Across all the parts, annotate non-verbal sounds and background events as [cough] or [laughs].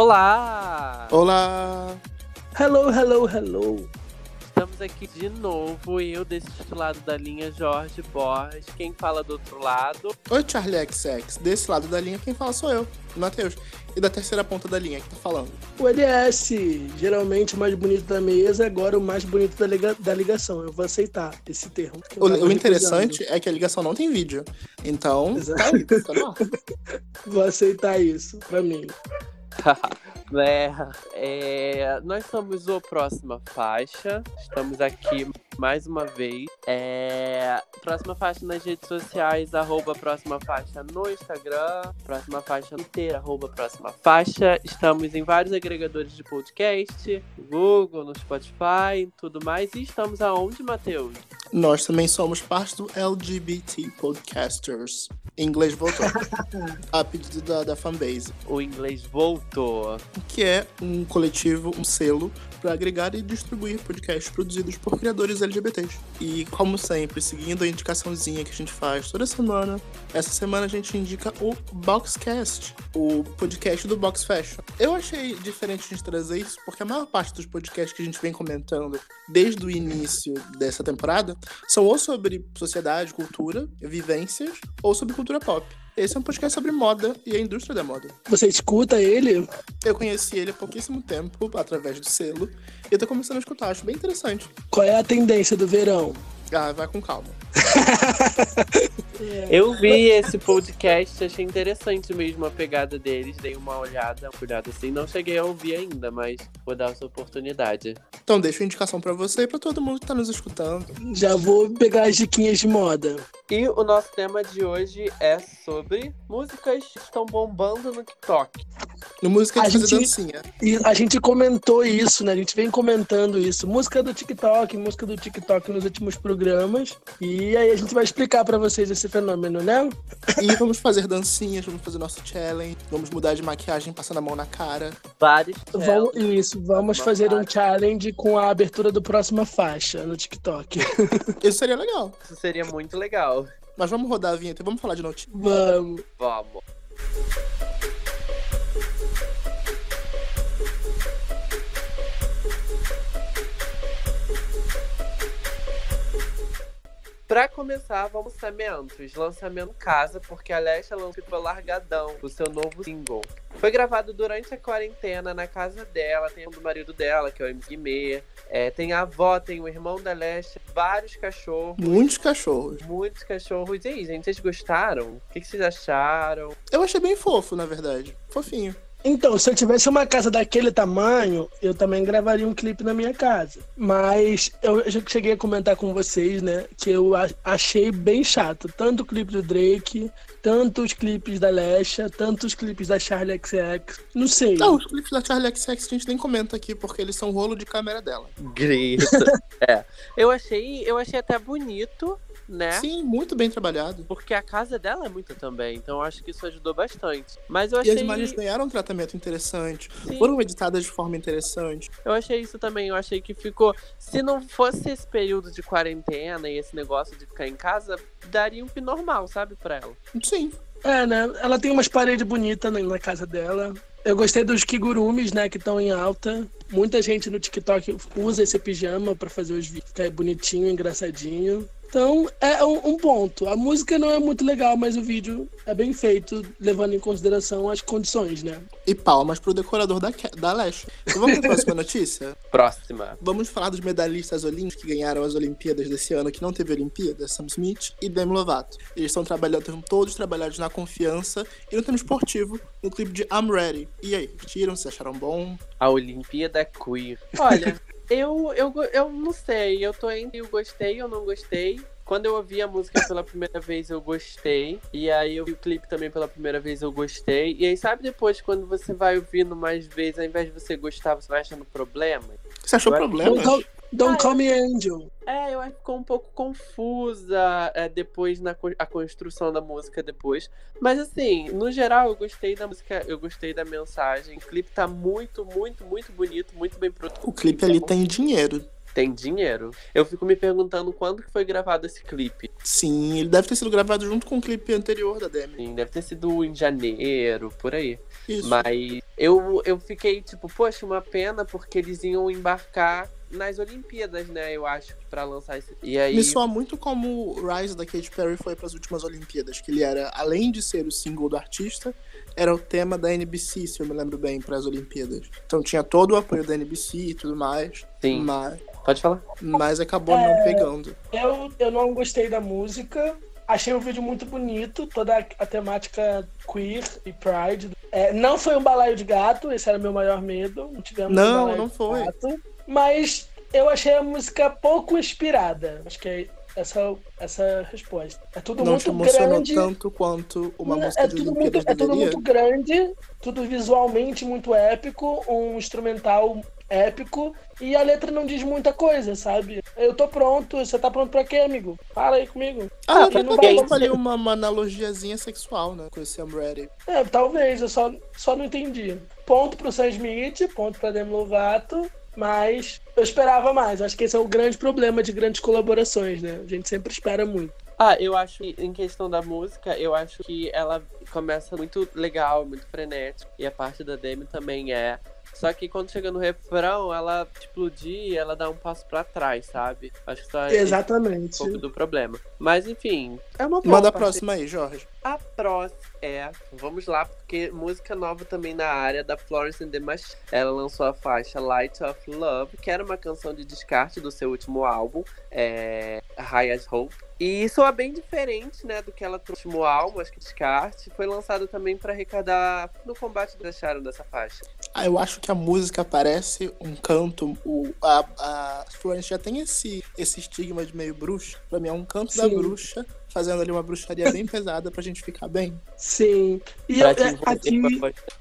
Olá! Olá! Hello, hello, hello! Estamos aqui de novo, eu desse lado da linha Jorge Borges. Quem fala do outro lado? Oi, Charlie XX. Desse lado da linha, quem fala sou eu, Matheus. E da terceira ponta da linha, que tá falando? O LS, geralmente o mais bonito da mesa, agora o mais bonito da, liga da ligação. Eu vou aceitar esse termo. O, o interessante é que a ligação não tem vídeo. Então, tá aí, tá [laughs] vou aceitar isso pra mim. [laughs] É, é, nós somos o Próxima Faixa. Estamos aqui mais uma vez. É, próxima Faixa nas redes sociais, arroba Próxima Faixa no Instagram. Próxima Faixa inteira, arroba Próxima Faixa. Estamos em vários agregadores de podcast, Google, no Spotify, tudo mais. E estamos aonde, Matheus? Nós também somos parte do LGBT Podcasters. Inglês voltou. [laughs] a pedido da, da fanbase. O inglês voltou. Que é um coletivo, um selo para agregar e distribuir podcasts produzidos por criadores LGBTs. E, como sempre, seguindo a indicaçãozinha que a gente faz toda semana, essa semana a gente indica o Boxcast, o podcast do Box Fashion. Eu achei diferente a gente trazer isso, porque a maior parte dos podcasts que a gente vem comentando desde o início dessa temporada são ou sobre sociedade, cultura, vivências, ou sobre cultura pop. Esse é um podcast sobre moda e a indústria da moda. Você escuta ele? Eu conheci ele há pouquíssimo tempo, através do selo, e eu tô começando a escutar, acho bem interessante. Qual é a tendência do verão? Ah, vai com calma. Eu vi esse podcast, achei interessante mesmo a pegada deles, dei uma olhada, cuidado assim, não cheguei a ouvir ainda, mas vou dar essa oportunidade. Então deixa a indicação para você e para todo mundo que tá nos escutando. Já vou pegar as diquinhas de moda. E o nosso tema de hoje é sobre músicas que estão bombando no TikTok. No música de a fazer gente, dancinha. E a gente comentou isso, né? A gente vem comentando isso. Música do TikTok, música do TikTok nos últimos programas. E aí a gente vai explicar para vocês esse fenômeno, né? E vamos fazer dancinhas, vamos fazer nosso challenge, vamos mudar de maquiagem passando a mão na cara. Vários vamos, Isso, vamos fazer um challenge com a abertura do próxima faixa no TikTok. [laughs] Isso seria legal. Isso seria muito legal. Mas vamos rodar a vinheta e vamos falar de notícias. Vamos. Vamos. Pra começar, vamos lançamentos. Lançamento casa, porque a Alessia lançou Largadão, o seu novo single. Foi gravado durante a quarentena na casa dela, tem o do marido dela, que é o Guimê. É, tem a avó, tem o irmão da Leste, vários cachorros. Muitos cachorros. Muitos cachorros. E aí, gente, vocês gostaram? O que, que vocês acharam? Eu achei bem fofo, na verdade. Fofinho. Então, se eu tivesse uma casa daquele tamanho, eu também gravaria um clipe na minha casa. Mas eu já cheguei a comentar com vocês, né, que eu achei bem chato. Tanto o clipe do Drake, tanto os clipes da Lesha, tanto os clipes da Charlie XX. Não sei. Não, os clipes da Charlie XX a gente nem comenta aqui, porque eles são rolo de câmera dela. Grita. [laughs] é. Eu achei, eu achei até bonito né? Sim, muito bem trabalhado. Porque a casa dela é muito também, então eu acho que isso ajudou bastante. Mas eu achei... E as imagens ganharam um tratamento interessante, Sim. foram editadas de forma interessante. Eu achei isso também, eu achei que ficou... Se não fosse esse período de quarentena e esse negócio de ficar em casa, daria um fim normal, sabe, pra ela. Sim. É, né? Ela tem umas paredes bonitas na casa dela. Eu gostei dos kigurumis, né, que estão em alta. Muita gente no TikTok usa esse pijama para fazer os vídeos, que é bonitinho, engraçadinho. Então, é um, um, ponto. A música não é muito legal, mas o vídeo é bem feito, levando em consideração as condições, né? E palmas pro decorador da, da Leste. Então, vamos para a próxima [laughs] notícia? Próxima. Vamos falar dos medalhistas olímpicos que ganharam as Olimpíadas desse ano, que não teve Olimpíada, Sam Smith e Demi Lovato. Eles estão trabalhando, estão todos trabalhados na confiança e no tema esportivo, no clipe de I'm Ready. E aí, curtiram? Se acharam bom? A Olimpíada Queer. Olha... [laughs] Eu, eu, eu não sei, eu tô entre eu gostei ou não gostei. Quando eu ouvi a música pela primeira vez, eu gostei. E aí eu vi o clipe também pela primeira vez, eu gostei. E aí, sabe depois, quando você vai ouvindo mais vezes, ao invés de você gostar, você vai achando problema? Você achou problema? Don't ah, Call Me Angel. É, eu acho que ficou um pouco confusa é, depois na a construção da música depois. Mas assim, no geral, eu gostei da música, eu gostei da mensagem. O clipe tá muito, muito, muito bonito, muito bem produzido. O clipe ali tem dinheiro. tem dinheiro. Eu fico me perguntando quando que foi gravado esse clipe. Sim, ele deve ter sido gravado junto com o clipe anterior da Demi. Sim, deve ter sido em janeiro, por aí. Isso. Mas eu, eu fiquei tipo, poxa, uma pena porque eles iam embarcar nas Olimpíadas, né? Eu acho, pra lançar esse. E aí. Me soa muito como o Rise da Katy Perry foi para as últimas Olimpíadas, que ele era, além de ser o single do artista, era o tema da NBC, se eu me lembro bem, para as Olimpíadas. Então tinha todo o apoio da NBC e tudo mais. Sim. Mas, Pode falar. mas acabou não pegando. Eu, eu não gostei da música. Achei o vídeo muito bonito, toda a, temática queer e pride. É, não foi um balaio de gato, esse era meu maior medo. Não tivemos um Não, balaio não de foi. Mas eu achei a música pouco inspirada. Acho que é essa, essa resposta. É tudo Não te muito emocionou grande. tanto quanto uma Não, música é de tudo, muito, é tudo muito grande, tudo visualmente muito épico, um instrumental épico e a letra não diz muita coisa, sabe? Eu tô pronto, você tá pronto pra quê, amigo? Fala aí comigo. Ah, foi não vai eu falei uma, uma analogiazinha sexual, né? Com esse I'm Ready. É, talvez, eu só, só não entendi. Ponto pro Sam Smith, ponto pra Demi Lovato, mas eu esperava mais. Acho que esse é o grande problema de grandes colaborações, né? A gente sempre espera muito. Ah, eu acho que em questão da música, eu acho que ela começa muito legal, muito frenética. E a parte da Demi também é. Só que quando chega no refrão, ela explodir, ela dá um passo pra trás, sabe? Acho que só é um Exatamente. pouco do problema. Mas enfim, é uma boa Manda a próxima aí, Jorge. A próxima é, vamos lá, porque música nova também na área da Florence and the Machine. Ela lançou a faixa Light of Love, que era uma canção de descarte do seu último álbum, é, High as Hope. E soa bem diferente, né, do que ela trouxe no último álbum, acho que descarte. Foi lançado também para arrecadar no combate que deixaram dessa faixa. Ah, eu acho que a música parece um canto. O, a, a Florence já tem esse, esse estigma de meio bruxa. Pra mim é um canto da Sim. bruxa, fazendo ali uma bruxaria bem pesada pra gente ficar bem. Sim. E eu- é, aqui,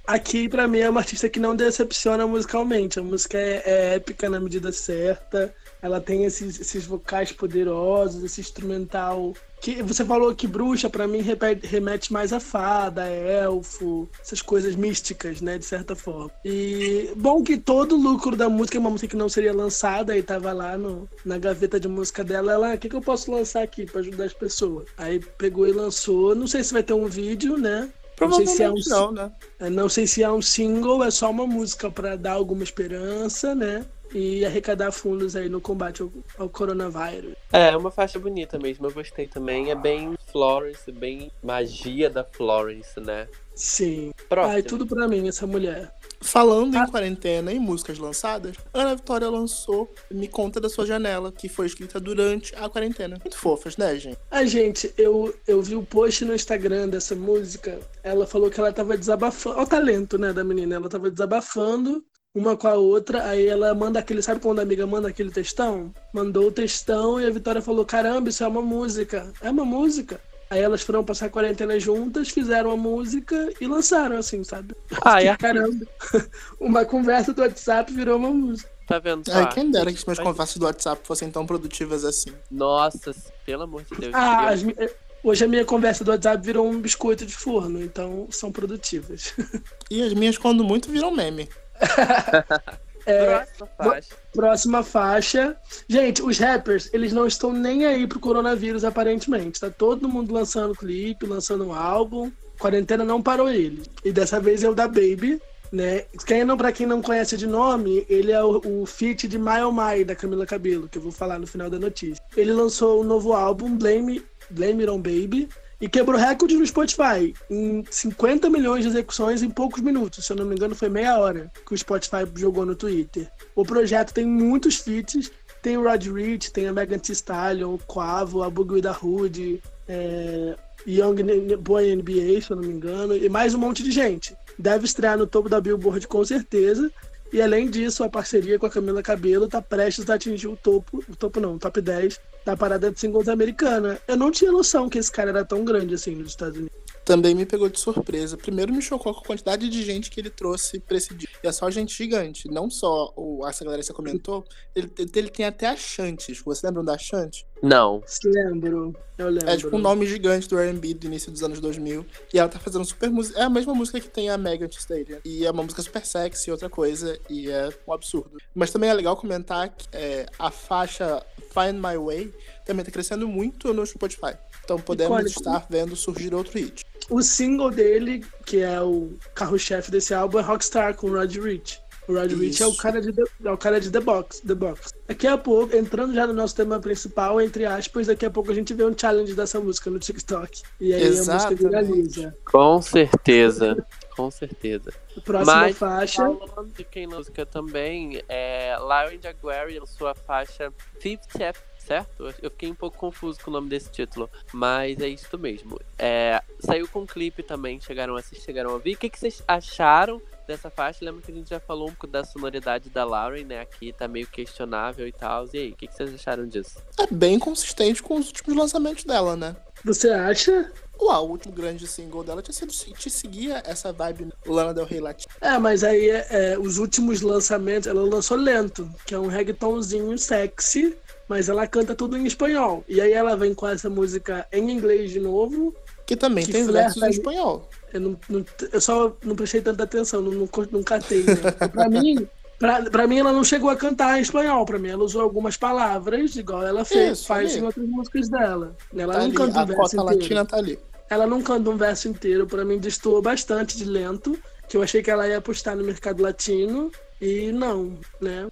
aqui, pra mim, é uma artista que não decepciona musicalmente. A música é, é épica na medida certa. Ela tem esses, esses vocais poderosos, esse instrumental. Que você falou que bruxa, pra mim, remete mais a fada, a elfo, essas coisas místicas, né, de certa forma. E bom que todo o lucro da música é uma música que não seria lançada e tava lá no, na gaveta de música dela. Ela, "Ah, o que, que eu posso lançar aqui pra ajudar as pessoas? Aí pegou e lançou. Não sei se vai ter um vídeo, né? Não sei se é um Provavelmente não, né? é, Não sei se é um single, é só uma música pra dar alguma esperança, né? E arrecadar fundos aí no combate ao, ao coronavírus. É, uma faixa bonita mesmo, eu gostei também. É bem Florence, bem magia da Florence, né? Sim. Próximo. Ai, tudo pra mim, essa mulher. Falando em quarentena e músicas lançadas, Ana Vitória lançou Me Conta da Sua Janela, que foi escrita durante a quarentena. Muito fofas, né, gente? A gente, eu, eu vi o post no Instagram dessa música. Ela falou que ela tava desabafando. Olha o talento, né, da menina. Ela tava desabafando uma com a outra. Aí ela manda aquele. Sabe quando a amiga manda aquele textão? Mandou o textão e a Vitória falou: Caramba, isso é uma música. É uma música. Aí elas foram passar a quarentena juntas, fizeram a música e lançaram, assim, sabe? Ah, Que é caramba. [laughs] Uma conversa do WhatsApp virou uma música. Tá vendo? Ai, quem dera que as minhas conversas do WhatsApp fossem tão produtivas assim. Nossa, pelo amor de Deus. Ah, queria- as mi- hoje a minha conversa do WhatsApp virou um biscoito de forno, então são produtivas. [laughs] E as minhas, quando muito, viram meme. [laughs] Próxima faixa. Próxima faixa. Gente, os rappers, eles não estão nem aí pro coronavírus, aparentemente. Tá todo mundo lançando clipe, lançando um álbum. Quarentena não parou ele. E dessa vez é o da Baby, né? Quem não, pra quem não conhece de nome, ele é o, o feat de Oh My, da Camila Cabello, que eu vou falar no final da notícia. Ele lançou um novo álbum, Blame, Blame It On Baby, e quebrou recorde no Spotify em 50 milhões de execuções em poucos minutos. Se eu não me engano, foi meia hora que o Spotify jogou no Twitter. O projeto tem muitos feats. Tem o Rod Rich, tem a Megan Thee Stallion, o Quavo, a Bugui da Hood, é, Young Boy NBA, se eu não me engano, e mais um monte de gente. Deve estrear no topo da Billboard com certeza. E além disso, a parceria com a Camila Cabello está prestes a atingir o topo, o topo não, o top 10 da parada de singles americana. Eu não tinha noção que esse cara era tão grande assim nos Estados Unidos. Também me pegou de surpresa. Primeiro me chocou com a quantidade de gente que ele trouxe pra esse dia. E é só gente gigante. Não só o, essa galera que você comentou, ele, ele tem até a Chantes. Você lembram da Chantes? Não. Lembro. Eu lembro. É tipo um nome gigante do R&B do início dos anos 2000. E ela tá fazendo super música. É a mesma música que tem a Megan Thee Stallion. E é uma música super sexy, outra coisa. E é um absurdo. Mas também é legal comentar que é, a faixa Find My Way também tá crescendo muito no Spotify. Então podemos Icônico. estar vendo surgir outro hit. O single dele, que é o carro-chefe desse álbum, é Rockstar com Rod Rich. O Rod Rich é o cara de The, é o cara de The Box, The Box. Daqui a pouco, entrando já no nosso tema principal, entre aspas, daqui a pouco a gente vê um challenge dessa música no TikTok. E aí Exatamente. a música viraliza. Com certeza. Com certeza. Próxima Mas, faixa. Falando de quem música também, é, Lauren Jaguar lançou a faixa 50 certo? Eu fiquei um pouco confuso com o nome desse título, mas é isso mesmo. É, saiu com um clipe também, chegaram a assistir, chegaram a ouvir. O que, que vocês acharam dessa faixa? Lembra que a gente já falou um pouco da sonoridade da Lauren, né? Aqui tá meio questionável e tal. E aí, o que, que vocês acharam disso? É bem consistente com os últimos lançamentos dela, né? Você acha? Uau, o último grande single dela tinha sido te seguia essa vibe Lana Del Rey Latina. É, mas aí é, os últimos lançamentos, ela lançou lento, que é um reggaetonzinho sexy, mas ela canta tudo em espanhol. E aí ela vem com essa música em inglês de novo. Que também que tem versos em espanhol. Eu, não, não, eu, só não prestei tanta atenção, não, não, não catei. Né? [laughs] pra mim, Pra, pra mim, ela não chegou a cantar em espanhol. Pra mim, ela usou algumas palavras, igual ela fez, Isso, faz ali. em outras músicas dela. Ela tá não ali, canta um verso inteiro. latina tá ali. Ela não canta um verso inteiro. Pra mim, destoou bastante de lento. Que eu achei que ela ia apostar no mercado latino. E não, né?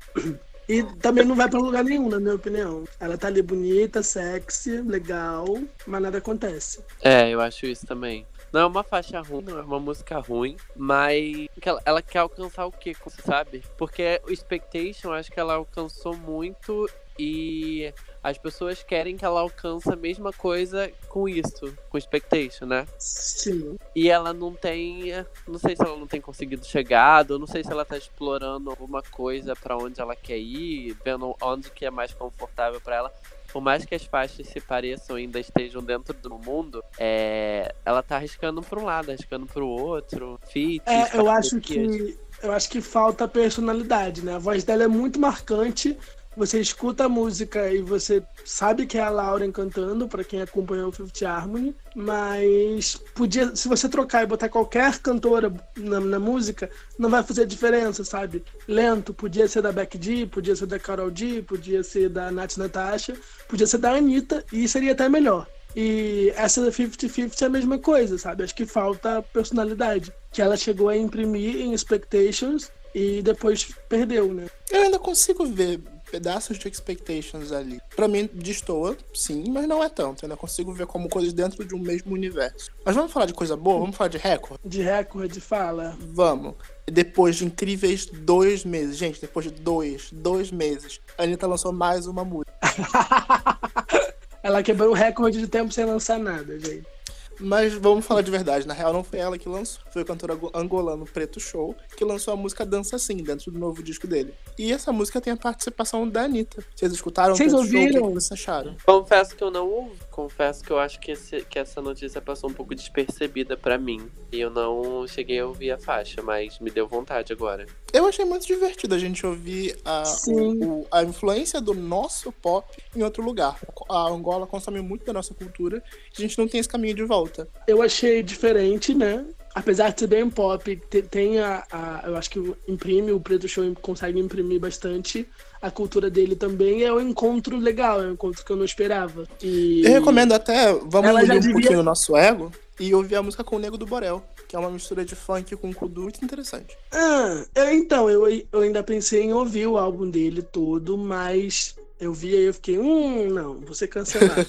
E também não vai pra lugar nenhum, na minha opinião. Ela tá ali bonita, sexy, legal, mas nada acontece. É, eu acho isso também. Não é uma faixa ruim, não é uma música ruim, mas ela, ela quer alcançar o você sabe? Porque o Expectation, acho que ela alcançou muito e as pessoas querem que ela alcance a mesma coisa com isso, com Expectation, né? Sim. E ela não tem. Não sei se ela não tem conseguido chegar, ou não sei se ela tá explorando alguma coisa para onde ela quer ir, vendo onde que é mais confortável para ela. Por mais que as faixas se pareçam e ainda estejam dentro do mundo, é, ela tá arriscando para um lado, arriscando para o outro. Fit, é, eu acho que eu acho que falta personalidade, né? A voz dela é muito marcante, você escuta a música e você sabe que é a Lauren cantando, para quem acompanhou o Fifth Harmony, mas podia, se você trocar e botar qualquer cantora na, na, música, não vai fazer diferença, sabe? Lento, podia ser da Beck podia ser da Carol G, podia ser da Nath Natasha, podia ser da Anitta, e seria até melhor. E essa da 50-50 é a mesma coisa, sabe? Acho que falta personalidade. Que ela chegou a imprimir em Expectations e depois perdeu, né? Eu ainda consigo ver pedaços de expectations ali. Para mim, destoa, sim, mas não é tanto. Eu ainda consigo ver como coisas dentro de um mesmo universo. Mas vamos falar de coisa boa? Vamos falar de recorde? De recorde, fala. Vamos. Depois de incríveis dois meses, gente, depois de dois, dois meses, a Anitta lançou mais uma música. [laughs] Ela quebrou o recorde de tempo sem lançar nada, gente. Mas vamos falar de verdade, na real não foi ela que lançou, foi o cantor angolano Preto Show que lançou a música Dança Assim, dentro do novo disco dele. E essa música tem a participação da Anitta. Vocês escutaram? Vocês ouviram? Show? O que vocês acharam? Confesso que eu não ouvi. Confesso que eu acho que, esse, que essa notícia passou um pouco despercebida para mim. E eu não cheguei a ouvir a faixa, mas me deu vontade agora. Eu achei muito divertido a gente ouvir a, o, a influência do nosso pop em outro lugar. A Angola consome muito da nossa cultura. A gente não tem esse caminho de volta. Eu achei diferente, né? apesar de ser bem pop, tem a, a, eu acho que imprime, o Preto Show consegue imprimir bastante a cultura dele também. É um encontro legal, é um encontro que eu não esperava. E... Eu recomendo até, vamos ouvir um devia... pouquinho o nosso ego e ouvir a música com o Nego do Borel, que é uma mistura de funk com kudu muito interessante. Ah, eu, então, eu, eu ainda pensei em ouvir o álbum dele todo, mas eu vi e eu fiquei, hum, não, vou ser cancelado.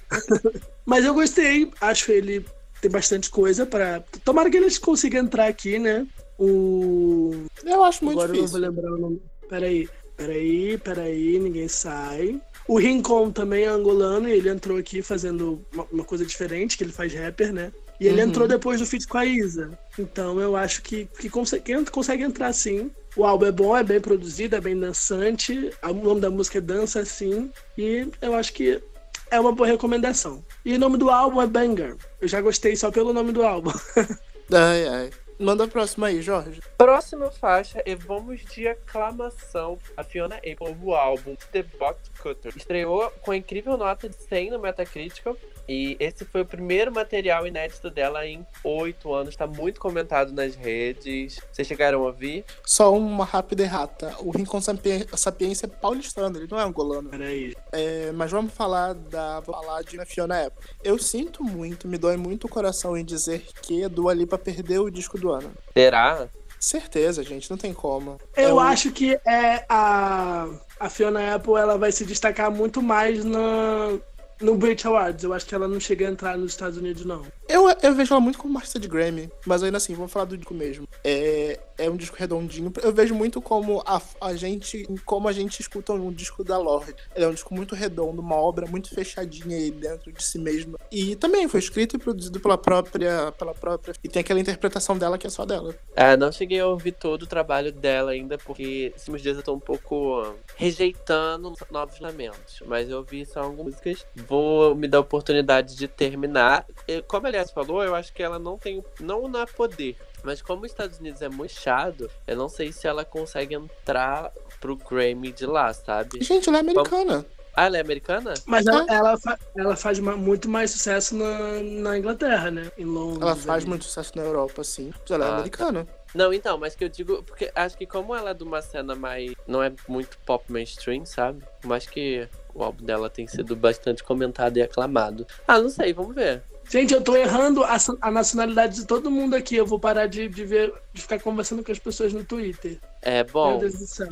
[laughs] mas eu gostei, acho ele tem bastante coisa para. Tomara que eles consigam entrar aqui, né? O. Eu acho muito Agora difícil. eu não vou lembrar o nome. Peraí, peraí, peraí, ninguém sai. O Rincon também é angolano e ele entrou aqui fazendo uma, uma coisa diferente, que ele faz rapper, né? E ele uhum. entrou depois do feat com a Isa. Então eu acho que, que consegue, consegue entrar sim. O álbum é bom, é bem produzido, é bem dançante. O nome da música é Dança Assim. E eu acho que é uma boa recomendação. E o nome do álbum é Banger. Eu já gostei só pelo nome do álbum. [laughs] Ai, ai. Manda a próxima aí, Jorge. Próxima faixa e vamos de aclamação. A Fiona Apple, o álbum The Box Cutter. Estreou com a incrível nota de 100 no Metacritic. E esse foi o primeiro material inédito dela em oito anos. Tá muito comentado nas redes. Vocês chegaram a ouvir? Só uma rápida errata. O Rincon Sapiência é paulistano, ele não é angolano. Peraí. É, mas vamos falar da vou falar de Fiona Apple. Eu sinto muito, me dói muito o coração em dizer que a Dua Lipa perdeu o disco do ano. Será? Certeza, gente, não tem como. Eu É o- acho que é a, a Fiona Apple ela vai se destacar muito mais na, no Brit Awards. Eu acho que ela não chega a entrar nos Estados Unidos, não. Eu, eu vejo ela muito como artista de Grammy, mas ainda assim, vamos falar do disco mesmo. É, é um disco redondinho. Eu vejo muito como a, a gente. como a gente escuta um disco da Lorde. Ele é um disco muito redondo, uma obra muito fechadinha aí dentro de si mesma. E também foi escrito e produzido pela própria. pela própria. E tem aquela interpretação dela que é só dela. É, não cheguei a ouvir todo o trabalho dela ainda, porque esses dias eu tô um pouco rejeitando novos lamentos. Mas eu ouvi só algumas músicas. Vou me dar a oportunidade de terminar. Como a Aliás falou, eu acho que ela não tem. Não na poder. Mas como os Estados Unidos é muito chato, eu não sei se ela consegue entrar pro Grammy de lá, sabe? Gente, ela é americana. Ah, ela é americana? Mas ela, ela, fa- ela faz muito mais sucesso na, na Inglaterra, né? Em Londres. Ela faz ali. muito sucesso na Europa, sim. Mas ela é Ah, americana. Não, então, mas que eu digo, porque acho que como ela é de uma cena mais. não é muito pop mainstream, sabe? Mas que o álbum dela tem sido bastante comentado e aclamado. Ah, não sei, vamos ver. Gente, eu tô errando a, a nacionalidade de todo mundo aqui. Eu vou parar de, de ver, de ficar conversando com as pessoas no Twitter. É Meu bom. Deus do céu.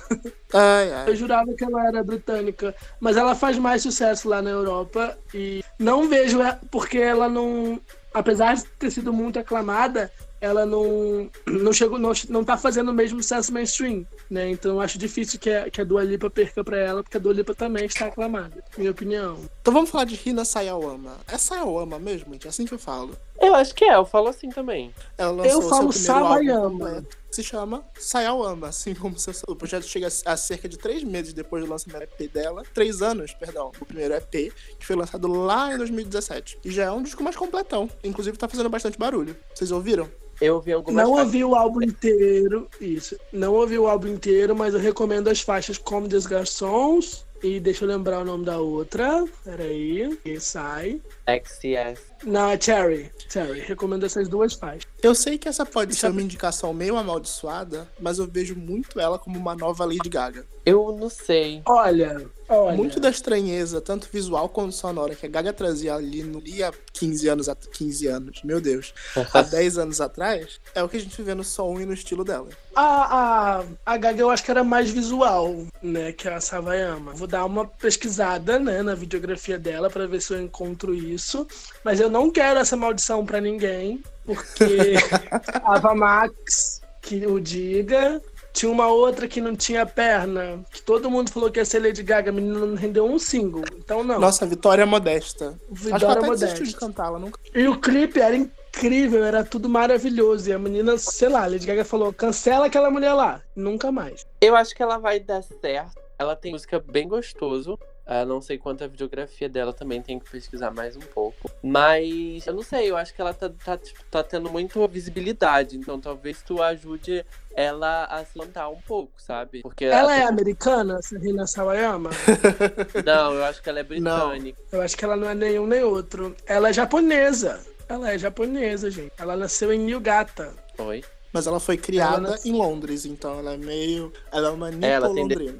[laughs] Ai, ai. Eu jurava que ela era britânica, mas ela faz mais sucesso lá na Europa e não vejo porque ela não, apesar de ter sido muito aclamada, ela não não chegou não, não tá fazendo o mesmo sucesso mainstream, né? Então eu acho difícil que a, que a Dua Lipa perca pra ela, porque a Dua Lipa também está aclamada, minha opinião. Então vamos falar de Rina Sayawama. É Sayawama mesmo, gente? É assim que eu falo. Eu acho que é, eu falo assim também. Eu falo Sawayama. Que se chama Sayawama, assim como seu, o projeto chega a cerca de três meses depois do lançamento do EP dela, três anos, perdão, o primeiro EP, que foi lançado lá em 2017. E já é um disco mais completão, inclusive tá fazendo bastante barulho. Vocês ouviram? Eu ouvi algumas Não faixas. ouvi o álbum inteiro, isso. Não ouvi o álbum inteiro, mas eu recomendo as faixas Como des Garçons e deixa eu lembrar o nome da outra. Peraí, que sai. XS. Não, é Cherry. Cherry. Recomendo essas duas faixas. Eu sei que essa pode ser uma indicação meio amaldiçoada, mas eu vejo muito ela como uma nova Lady Gaga. Eu não sei. Olha, olha. Muito da estranheza, tanto visual quanto sonora, que a Gaga trazia ali no dia 15 anos, at- 15 anos, meu Deus, há [laughs] 10 anos atrás, é o que a gente vê no som e no estilo dela. A, a, a Gaga eu acho que era mais visual, né, que a Savayama. Vou dar uma pesquisada, né, na videografia dela pra ver se eu encontro isso. Mas eu não quero essa maldição pra ninguém, porque [laughs] Ava Max, que o diga. Tinha uma outra que não tinha perna, que todo mundo falou que ia ser Lady Gaga, a menina não rendeu um single. Então não. Nossa, Vitória é Modesta. Acho que ela Vitória até Modesta. de cantar, ela nunca. E o clipe era incrível, era tudo maravilhoso. E a menina, sei lá, Lady Gaga falou: cancela aquela mulher lá. Nunca mais. Eu acho que ela vai dar certo. Ela tem música bem gostoso. Ah, não sei quanto a videografia dela também, tem que pesquisar mais um pouco. Mas eu não sei, eu acho que ela tá, tá, tipo, tá tendo muita visibilidade. Então talvez tu ajude ela a se levantar um pouco, sabe? Porque Ela a- é americana, Serena Sawayama? [laughs] [laughs] Não, eu acho que ela é britânica. Eu acho que ela não é nenhum nem outro. Ela é japonesa. Ela é japonesa, gente. Ela nasceu em Niigata. Oi. Mas ela foi criada Ela em Londres, então ela é meio. Ela é uma Ela tem nipo-londrina.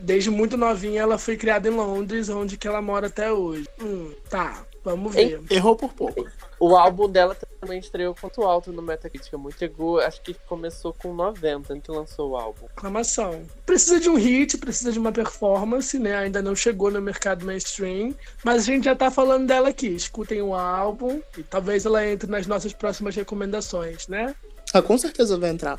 Desde muito novinha, ela foi criada em Londres, onde que ela mora até hoje. Hum, tá. Vamos ver. Errou por pouco. O álbum dela também estreou quanto alto no Metacritic, muito chegou, acho que começou com 90, que lançou o álbum. Aclamação. Precisa de um hit, precisa de uma performance, né? Ainda não chegou no mercado mainstream, mas a gente já tá falando dela aqui. Escutem o álbum e talvez ela entre nas nossas próximas recomendações, né? Ah, com certeza vai entrar.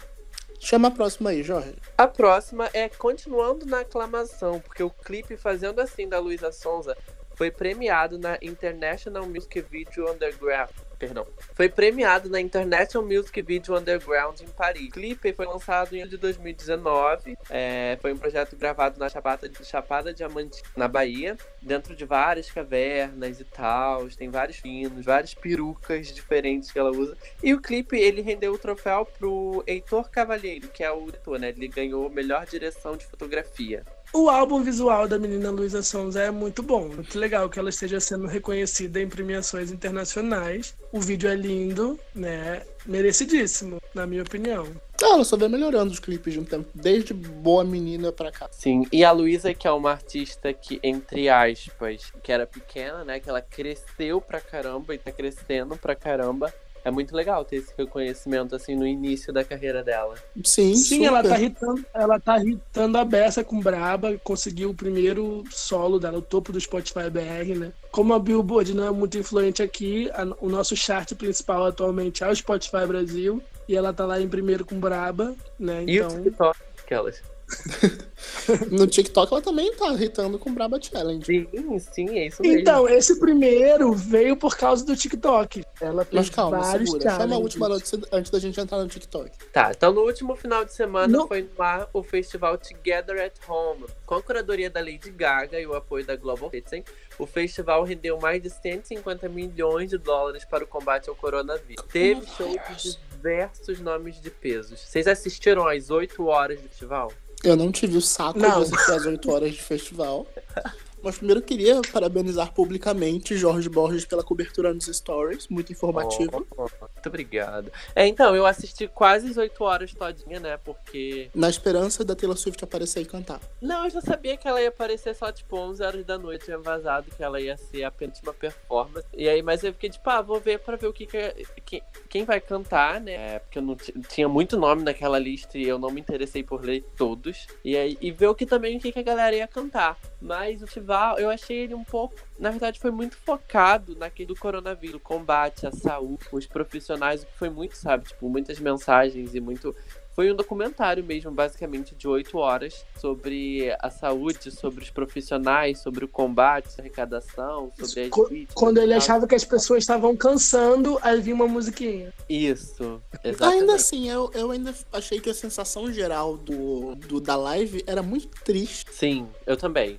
Chama a próxima aí, Jorge. A próxima é continuando na aclamação, porque o clipe Fazendo Assim da Luísa Sonza foi premiado na International Music Video Underground perdão. Foi premiado na International Music Video Underground em Paris. O clipe foi lançado em de 2019. É, foi um projeto gravado na Chapada, Chapada Diamante, na Bahia, dentro de várias cavernas e tal. Tem vários pinos, várias perucas diferentes que ela usa. E o clipe, ele rendeu o troféu pro Heitor Cavalheiro, que é o diretor, né? Ele ganhou melhor direção de fotografia. O álbum visual da menina Luísa Sonza é muito bom. Muito legal que ela esteja sendo reconhecida em premiações internacionais. O vídeo é lindo, né? Merecidíssimo, na minha opinião. Ah, ela só vem melhorando os clipes de um tempo, desde Boa Menina pra cá. Sim, e a Luísa, que é uma artista que, entre aspas, que era pequena, né? Que ela cresceu pra caramba e tá crescendo pra caramba é muito legal ter esse reconhecimento assim no início da carreira dela. Sim, Sim, super. ela tá irritando, ela tá irritando a beça com Braba, conseguiu o primeiro solo dela, o topo do Spotify BR, né? Como a Billboard não é muito influente aqui, a, o nosso chart principal atualmente é o Spotify Brasil, e ela tá lá em primeiro com Braba, né? E o Então, TikTok, aquelas. [laughs] No TikTok ela também tá irritando com Braba Challenge. Sim, sim, é isso mesmo. então, esse primeiro veio por causa do TikTok. Ela fez Mas calma, vários segura. Chama a última notícia antes da gente entrar no TikTok. Tá, então no último final de semana No- foi no ar o festival Together at Home. Com a curadoria da Lady Gaga e o apoio da Global Citizen, o festival rendeu mais de 150 milhões de dólares para o combate ao coronavírus. Teve show de diversos nomes de pesos. Vocês assistiram às 8 horas do festival? Eu não tive o saco Não. de assistir as 8 horas de festival. [laughs] Mas primeiro eu queria parabenizar publicamente Jorge Borges pela cobertura nos stories, muito informativo. Oh, muito obrigado. É, então, eu assisti quase as 8 horas todinha, né? Porque. Na esperança da Taylor Swift aparecer e cantar. Não, eu já sabia que ela ia aparecer só, tipo, 11 horas da noite. Tinha vazado que ela ia ser apenas uma performance. E aí, mas eu fiquei, tipo, ah, vou ver pra ver o que, que, que- quem vai cantar, né? É, porque eu não ti- tinha muito nome naquela lista e eu não me interessei por ler todos. E aí, e ver o que também o que, que a galera ia cantar. Mas o festival, eu achei ele um pouco. Na verdade, foi muito focado naquele do coronavírus, o combate, a saúde, os profissionais, o que foi muito, sabe? Tipo, muitas mensagens e muito. Foi um documentário mesmo, basicamente, de oito horas, sobre a saúde, sobre os profissionais, sobre o combate, a arrecadação, sobre as Co- vítimas. Quando ele achava que as pessoas estavam cansando, aí vinha uma musiquinha. Isso, exatamente. Ainda assim, eu, eu ainda achei que a sensação geral do, do- da live era muito triste. Sim, eu também.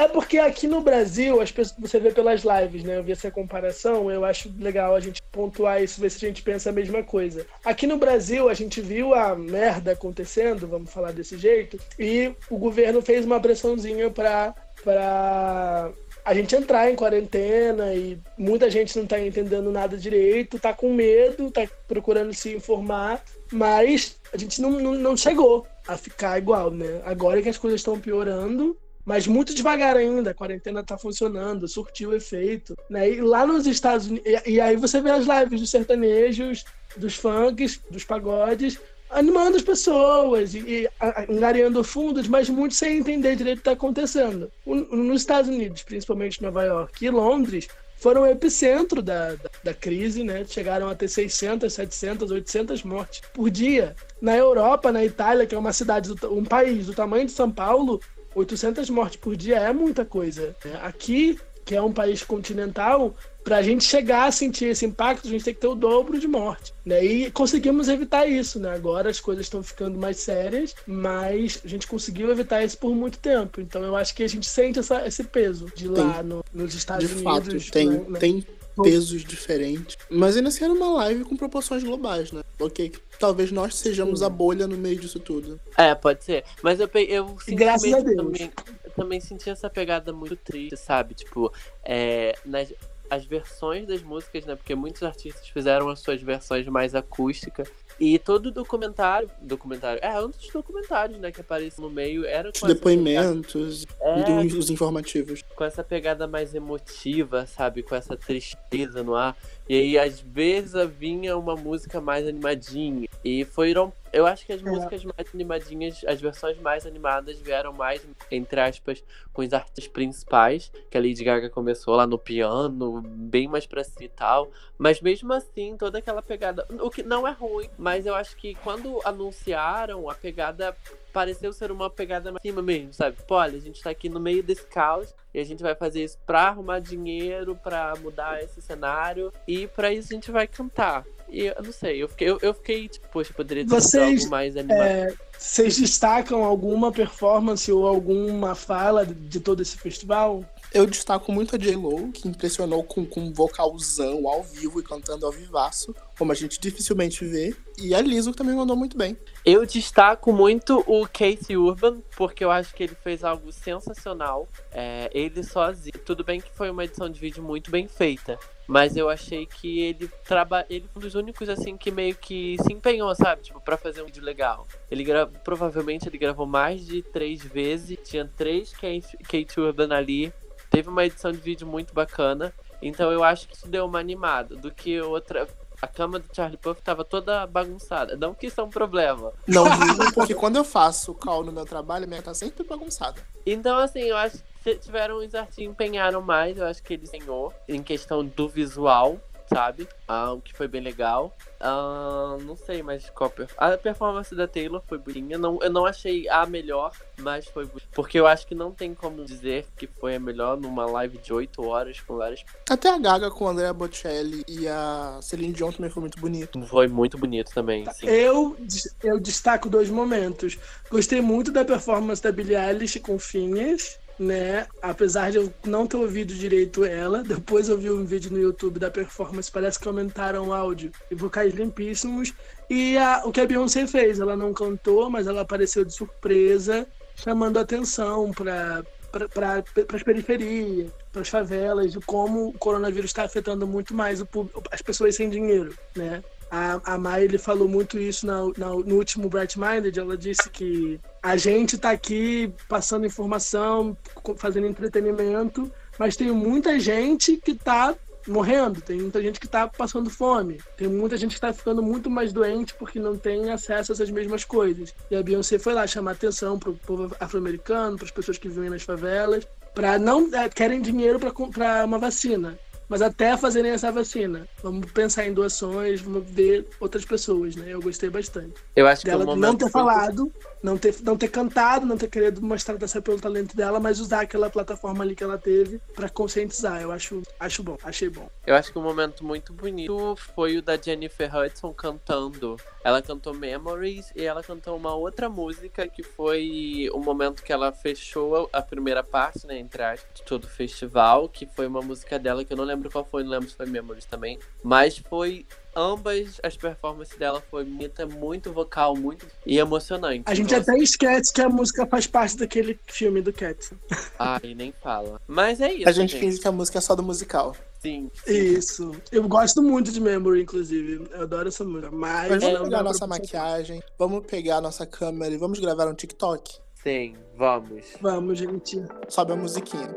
É porque aqui no Brasil, as pessoas, você vê pelas lives, né? Eu vi essa comparação, eu acho legal a gente pontuar isso, ver se a gente pensa a mesma coisa. Aqui no Brasil, a gente viu a merda acontecendo, vamos falar desse jeito, e o governo fez uma pressãozinha pra, pra a gente entrar em quarentena e muita gente não tá entendendo nada direito, tá com medo, tá procurando se informar, mas a gente não, não, não chegou a ficar igual, né? Agora que as coisas estão piorando, mas muito devagar ainda, a quarentena tá funcionando, surtiu efeito, né? E lá nos Estados Unidos, e, e aí você vê as lives dos sertanejos, dos funks, dos pagodes, animando as pessoas e, e angariando fundos, mas muito sem entender direito o que está acontecendo. O- nos Estados Unidos, principalmente Nova York e Londres, foram o epicentro da, da, da crise, né? Chegaram a ter 600, 700, 800 mortes por dia. Na Europa, na Itália, que é uma cidade, do um país do tamanho de São Paulo, 800 mortes por dia é muita coisa. né? Aqui, que é um país continental, para a gente chegar a sentir esse impacto, a gente tem que ter o dobro de morte. Né? E conseguimos evitar isso. Né? Agora as coisas estão ficando mais sérias, mas a gente conseguiu evitar isso por muito tempo. Então eu acho que a gente sente essa- esse peso de lá no- nos Estados de Unidos. fato, tem, né? tem pesos diferentes. Mas ainda assim era uma live com proporções globais, né? Ok, que talvez nós sejamos Sim. a bolha no meio disso tudo. É, pode ser. Mas eu, eu senti Graças a Deus. Também, eu também senti essa pegada muito triste, sabe? Tipo, é, nas as versões das músicas, né? Porque muitos artistas fizeram as suas versões mais acústicas. E todo documentário. Documentário. É, um dos documentários, né? Que aparece no meio era Os com essa depoimentos pegada- e os, os informativos. com essa pegada mais emotiva, sabe? Com essa tristeza no ar. E aí, às vezes, vinha uma música mais animadinha. E foram, Eu acho que as músicas mais animadinhas, as versões mais animadas vieram mais, entre aspas, com os artistas principais, que a Lady Gaga começou lá no piano, bem mais pra si e tal. Mas mesmo assim, toda aquela pegada. O que não é ruim, mas eu acho que quando anunciaram, a pegada pareceu ser uma pegada mais cima mesmo, sabe? Pô, olha, a gente tá aqui no meio desse caos e a gente vai fazer isso pra arrumar dinheiro, pra mudar esse cenário e pra isso a gente vai cantar. E eu não sei, eu fiquei, eu, eu fiquei tipo, poxa, poderia ter Vocês, algo mais animado. É, vocês destacam alguma performance ou alguma fala de todo esse festival? Eu destaco muito a J-Lo, que impressionou com, com um vocalzão ao vivo e cantando ao vivaço, como a gente dificilmente vê. E a Lizzo, que também mandou muito bem. Eu destaco muito o Casey Urban, porque eu acho que ele fez algo sensacional. É, ele sozinho. Tudo bem que foi uma edição de vídeo muito bem feita. Mas eu achei que ele traba... ele foi um dos únicos assim que meio que se empenhou, sabe? Tipo, pra fazer um vídeo legal. Ele gra... provavelmente ele gravou mais de três vezes. Tinha três Kate Urban ali. Teve uma edição de vídeo muito bacana. Então eu acho que isso deu uma animada. Do que outra. A cama do Charlie Puff tava toda bagunçada. Não que isso é um problema. Não [laughs] porque quando eu faço call no meu trabalho, a minha tá sempre bagunçada. Então, assim, eu acho que tiveram os artistas que empenharam mais. Eu acho que eles ganhou em questão do visual, sabe? Ah, o que foi bem legal. Ah, não sei mais qual per... A performance da Taylor foi bonitinha. Não, eu não achei a melhor, mas foi bonita. Porque eu acho que não tem como dizer que foi a melhor numa live de 8 horas com várias. Até a Gaga com a Andrea Bocelli e a Celine Dion também foi muito bonito. Foi muito bonito também. Sim. Eu, eu destaco dois momentos. Gostei muito da performance da Billie Eilish com Finhas. Né? Apesar de eu não ter ouvido direito ela, depois eu vi um vídeo no YouTube da performance, parece que aumentaram o áudio e vocais limpíssimos. E a, o que a Beyoncé fez, ela não cantou, mas ela apareceu de surpresa, chamando atenção para para as periferias, para as favelas, de como o coronavírus está afetando muito mais o as pessoas sem dinheiro, né? A, a Miley falou muito isso na, na, no último Bright Minded. Ela disse que a gente tá aqui passando informação, fazendo entretenimento, mas tem muita gente que tá morrendo, tem muita gente que tá passando fome, tem muita gente que tá ficando muito mais doente porque não tem acesso a essas mesmas coisas. E a Beyoncé foi lá chamar atenção pro povo afro-americano, para as pessoas que vivem nas favelas, para não é, querem dinheiro para uma vacina. Mas até fazerem essa vacina, vamos pensar em doações, vamos ver outras pessoas, né? Eu gostei bastante. Eu acho dela que o não ter foi... falado, não ter, não ter cantado, não ter querido mostrar dessa pelo talento dela, mas usar aquela plataforma ali que ela teve para conscientizar. Eu acho, acho bom, achei bom. Eu acho que um momento muito bonito foi o da Jennifer Hudson cantando. Ela cantou Memories e ela cantou uma outra música que foi o momento que ela fechou a primeira parte, né, entre aspas, de todo o festival, que foi uma música dela que eu não lembro qual foi, não lembro se foi Memories também, mas foi ambas as performances dela foi bonita, muito vocal, muito e emocionante. A gente Nossa. até esquece que a música faz parte daquele filme do Cats. Ai, nem fala. Mas é isso. A gente finge que a música é só do musical. Sim. Isso. Eu gosto muito de Memory, inclusive. Eu adoro essa música. Mas, Mas vamos não pegar nossa pra- maquiagem, vamos pegar a nossa câmera e vamos gravar um TikTok. Sim, vamos. Vamos, gente. Sobe a musiquinha.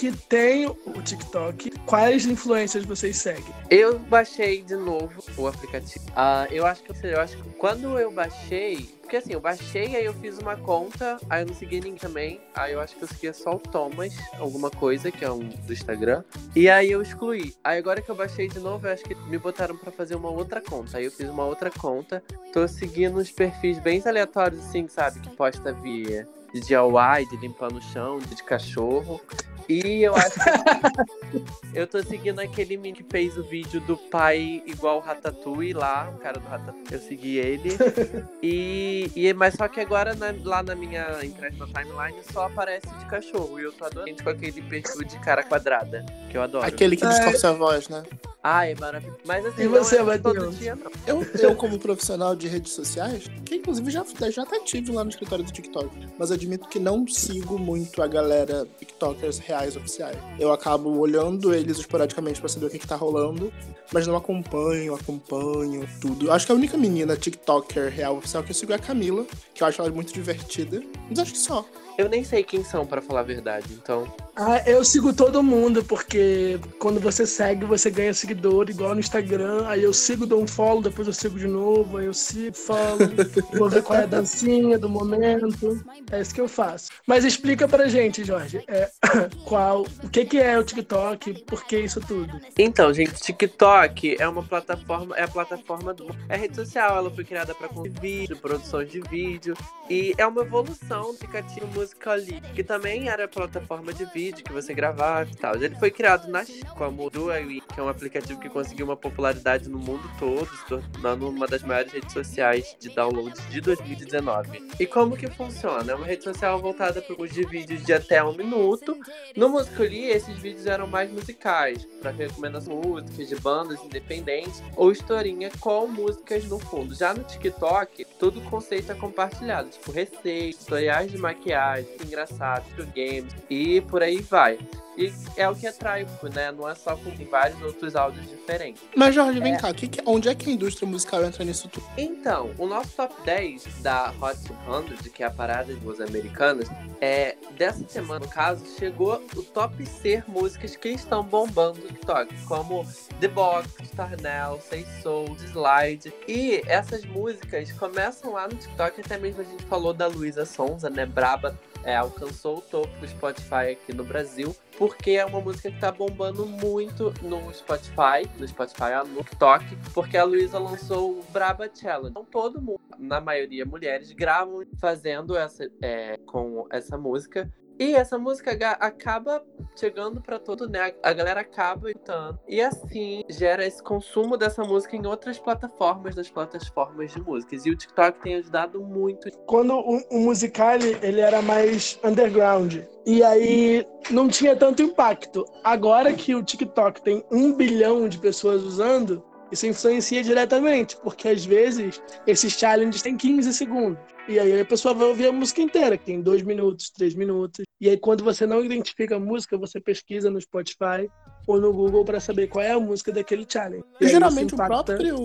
Aqui tem o TikTok? Quais influências vocês seguem? Eu baixei de novo o aplicativo. Ah, eu acho que eu acho que quando eu baixei, porque assim, eu baixei, aí eu fiz uma conta, aí eu não segui ninguém também. Aí eu acho que eu seguia só o Thomas, alguma coisa, que é um do Instagram. E aí eu excluí. Aí agora que eu baixei de novo, eu acho que me botaram pra fazer uma outra conta. Aí eu fiz uma outra conta. Tô seguindo uns perfis bem aleatórios, assim, sabe? Que posta via de DIY, de limpando o chão, de cachorro. E eu acho que [laughs] eu tô seguindo aquele menino que fez o vídeo do pai igual o Ratatouille lá, o cara do Ratatouille. Eu segui ele. [laughs] e, e mas só que agora na- lá na minha internet na timeline só aparece de cachorro. E eu tô adorando com aquele perfil de cara quadrada, que eu adoro. Aquele que distorce a voz, né? Ai, é maravilhoso. Mas assim, E não você, é todo dia, não. Eu, eu, como profissional de redes sociais, quem inclusive já, já até tive lá no escritório do TikTok. Mas admito que não sigo muito a galera TikTokers reais oficiais. Eu acabo olhando eles esporadicamente pra saber o que, que tá rolando, mas não acompanho, acompanho tudo. Acho que a única menina TikToker real oficial que eu sigo é a Camila, que eu acho ela muito divertida. Mas acho que só. Eu nem sei quem são, pra falar a verdade, então. Ah, eu sigo todo mundo, porque quando você segue, você ganha seguidor, igual no Instagram. Aí eu sigo, dou um follow, depois eu sigo de novo, aí eu sigo, follow, [laughs] vou ver qual é a dancinha do momento. É isso que eu faço. Mas explica pra gente, Jorge, é, [coughs] qual, o que, que é o TikTok, por que isso tudo? Então, gente, TikTok é uma plataforma, é a plataforma do. É rede social, ela foi criada para vídeo, produções de vídeo. E é uma evolução do aplicativo Musical.ly, que também era plataforma de vídeo que você gravava e tal. Ele foi criado na como Duolingo, que é um aplicativo que conseguiu uma popularidade no mundo todo, se tornando uma das maiores redes sociais de downloads de 2019. E como que funciona? É uma rede social voltada para os de vídeos de até um minuto. No Musical.ly, esses vídeos eram mais musicais, para recomendações músicas de bandas independentes ou historinha com músicas no fundo. Já no TikTok, todo o conceito é compartilhado, tipo receitas, tutoriais de maquiagem, engraçados, games e por aí vai. E é o que atrai, né? Não é só com vários outros áudios diferentes. Mas, Jorge, vem é. cá, que onde é que a indústria musical entra nisso tudo? Então, o nosso top 10 da Hot 200, que é a parada de músicas americanas, é, dessa semana, no caso, chegou o top C músicas que estão bombando no TikTok, como The Box, Starnell, Say Soul, Slide. E essas músicas começam lá no TikTok, até mesmo a gente falou da Luísa Sonza, né? Braba é, alcançou o topo do Spotify aqui no Brasil, porque é uma música que tá bombando muito no Spotify, no Spotify, no TikTok, porque a Luísa lançou o Braba Challenge. Então todo mundo, na maioria mulheres, gravam fazendo essa, é, com essa música. E essa música acaba chegando para todo, né? A galera acaba escutando. E assim gera esse consumo dessa música em outras plataformas, das plataformas de músicas. E o TikTok tem ajudado muito. Quando o, o musical ele era mais underground. E aí não tinha tanto impacto. Agora que o TikTok tem um bilhão de pessoas usando, isso influencia diretamente, porque às vezes esses challenges têm 15 segundos. E aí a pessoa vai ouvir a música inteira, que tem dois minutos, três minutos. E aí, quando você não identifica a música, você pesquisa no Spotify ou no Google para saber qual é a música daquele challenge. E, e geralmente o, próprio,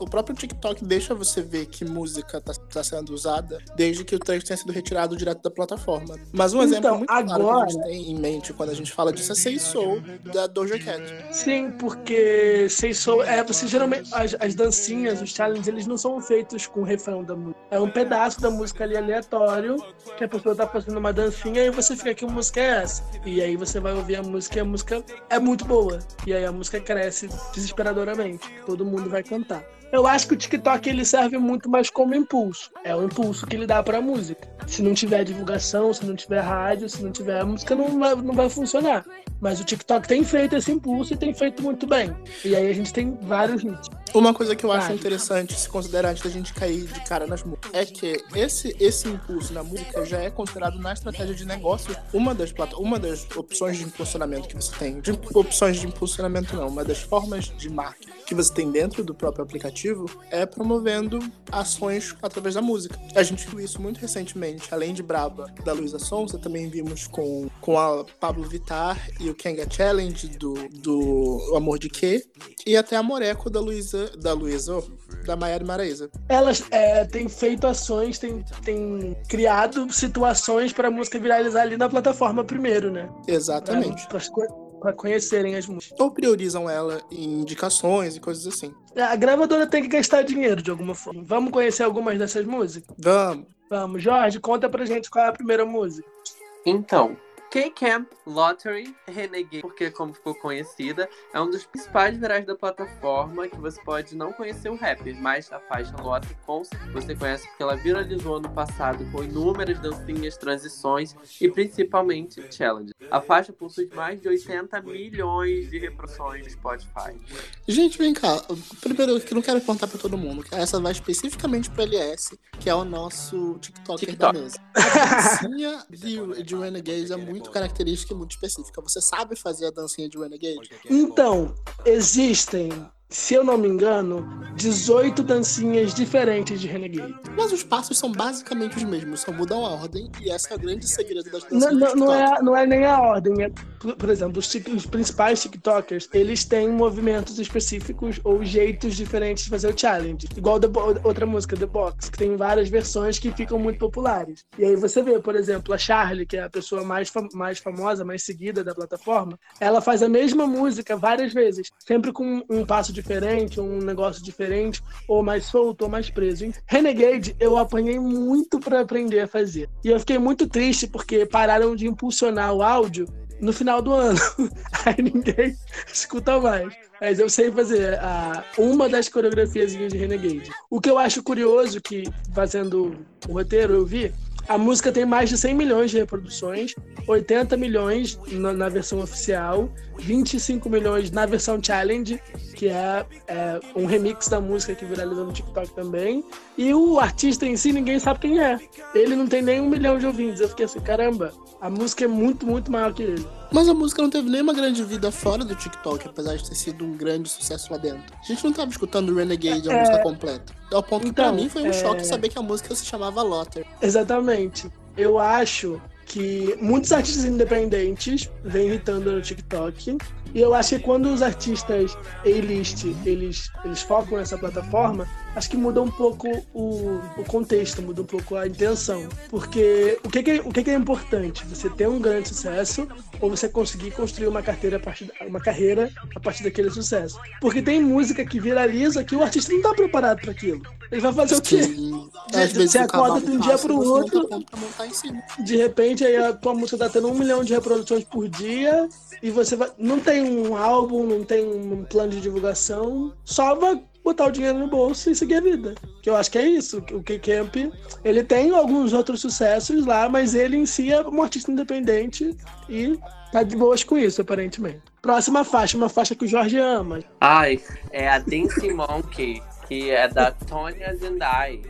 o próprio TikTok deixa você ver que música está tá sendo usada desde que o trecho tenha sido retirado direto da plataforma. Mas um exemplo então, muito agora... claro que a gente tem em mente quando a gente fala disso é Say Soul, da Doja Cat. Sim, porque Say Soul, é, você geralmente, as, as dancinhas, os challenges, eles não são feitos com o refrão da música. É um pedaço da música ali aleatório, que a pessoa tá fazendo uma dancinha e você fica, que música é essa? E aí você vai ouvir a música e a música é muito boa. E aí a música cresce desesperadoramente. Todo mundo vai cantar. Eu acho que o TikTok ele serve muito mais como impulso. É o impulso que ele dá pra música. Se não tiver divulgação, se não tiver rádio, se não tiver música, não vai, não vai funcionar. Mas o TikTok tem feito esse impulso e tem feito muito bem. E aí a gente tem vários hits. Uma coisa que eu acho interessante se considerar antes da gente cair de cara nas músicas é que esse, esse impulso na música já é considerado na estratégia de negócio uma das, uma das opções de impulsionamento que você tem. De opções de impulsionamento não, uma das formas de marketing que você tem dentro do próprio aplicativo é promovendo ações através da música. A gente viu isso muito recentemente, além de Braba da Luísa Sonza, também vimos com, com a Pablo Vittar e o Kenga Challenge do, do Amor de Quê, e até a Moreco da Luísa, da Luísa, oh, da Maiara Maraíza. Elas é, têm feito ações, têm, têm criado situações para a música viralizar ali na plataforma primeiro, né? Exatamente. Pra, pra, para conhecerem as músicas. Ou priorizam ela em indicações e coisas assim. É, a gravadora tem que gastar dinheiro de alguma forma. Vamos conhecer algumas dessas músicas? Vamos. Vamos. Jorge, conta pra gente qual é a primeira música. Então, K-Camp Lottery Renegade, porque como ficou conhecida, é um dos principais virais da plataforma que você pode não conhecer o rapper, mas a faixa Lottery com você conhece porque ela viralizou ano passado com inúmeras dancinhas, transições e principalmente challenge. A faixa possui mais de 80 milhões de reproduções no Spotify. Gente, vem cá. Primeiro, que não quero contar para todo mundo, essa vai especificamente pro LS, que é o nosso TikToker TikTok. da mesa. A dancinha de, de Renegade é muito muito característica e muito específica. Você sabe fazer a dancinha de Renegade? Então, existem se eu não me engano, 18 dancinhas diferentes de Renegade. Mas os passos são basicamente os mesmos, só mudam a ordem, e esse é o grande segredo das danças Não, não, não é, não é nem a ordem. É, por, exemplo, os, os principais TikTokers, eles têm movimentos específicos ou jeitos diferentes de fazer o challenge. Igual The outra música, The Box, que tem várias versões que ficam muito populares. E aí você vê, por exemplo, a Charlie, que é a pessoa mais, fam- mais famosa, mais seguida da plataforma, ela faz a mesma música várias vezes, sempre com um passo diferente, um negócio diferente, ou mais solto, ou mais preso. Em Renegade, eu apanhei muito pra aprender a fazer. E eu fiquei muito triste porque pararam de impulsionar o áudio no final do ano. [laughs] Aí ninguém escuta mais. Mas eu sei fazer a, uma das coreografias de Renegade. O que eu acho curioso que, fazendo o roteiro, eu vi, a música tem mais de 100 milhões de reproduções, 80 milhões na, na versão oficial, 25 milhões na versão challenge, que é, é um remix da música que viralizou no TikTok também. E o artista em si, ninguém sabe quem é. Ele não tem nem um milhão de ouvintes. Eu fiquei assim, caramba, a música é muito, muito maior que ele. Mas a música não teve nenhuma grande vida fora do TikTok, apesar de ter sido um grande sucesso lá dentro. A gente não tava escutando Renegade, a É. música completa. Ao ponto que pra Então, mim foi um é. choque saber que a música se chamava Lotter. Exatamente. Eu acho que muitos artistas independentes vêm irritando no TikTok. E eu acho que quando os artistas A-list eles, eles focam nessa plataforma, acho que muda um pouco o, o contexto, muda um pouco a intenção. Porque o que, que, é- o que, que é importante? Você ter um grande sucesso ou você conseguir construir uma, carteira a partir, uma carreira a partir daquele sucesso. Porque tem música que viraliza que o artista não tá preparado para aquilo. Ele vai fazer o quê? Que, De- às vezes você o acorda de um dia você não outro. de repente aí a tua música tá tendo um milhão de reproduções por dia e você vai, não tem um álbum, não tem um plano de divulgação, só vai botar o dinheiro no bolso e seguir a vida. Que eu acho que é isso. O K-Camp, ele tem alguns outros sucessos lá, mas ele em si é um artista independente e tá de boas com isso, aparentemente. Próxima faixa, uma faixa que o Jorge ama. Ai, é a Dancing Monkey, que é da Tonya Zendai.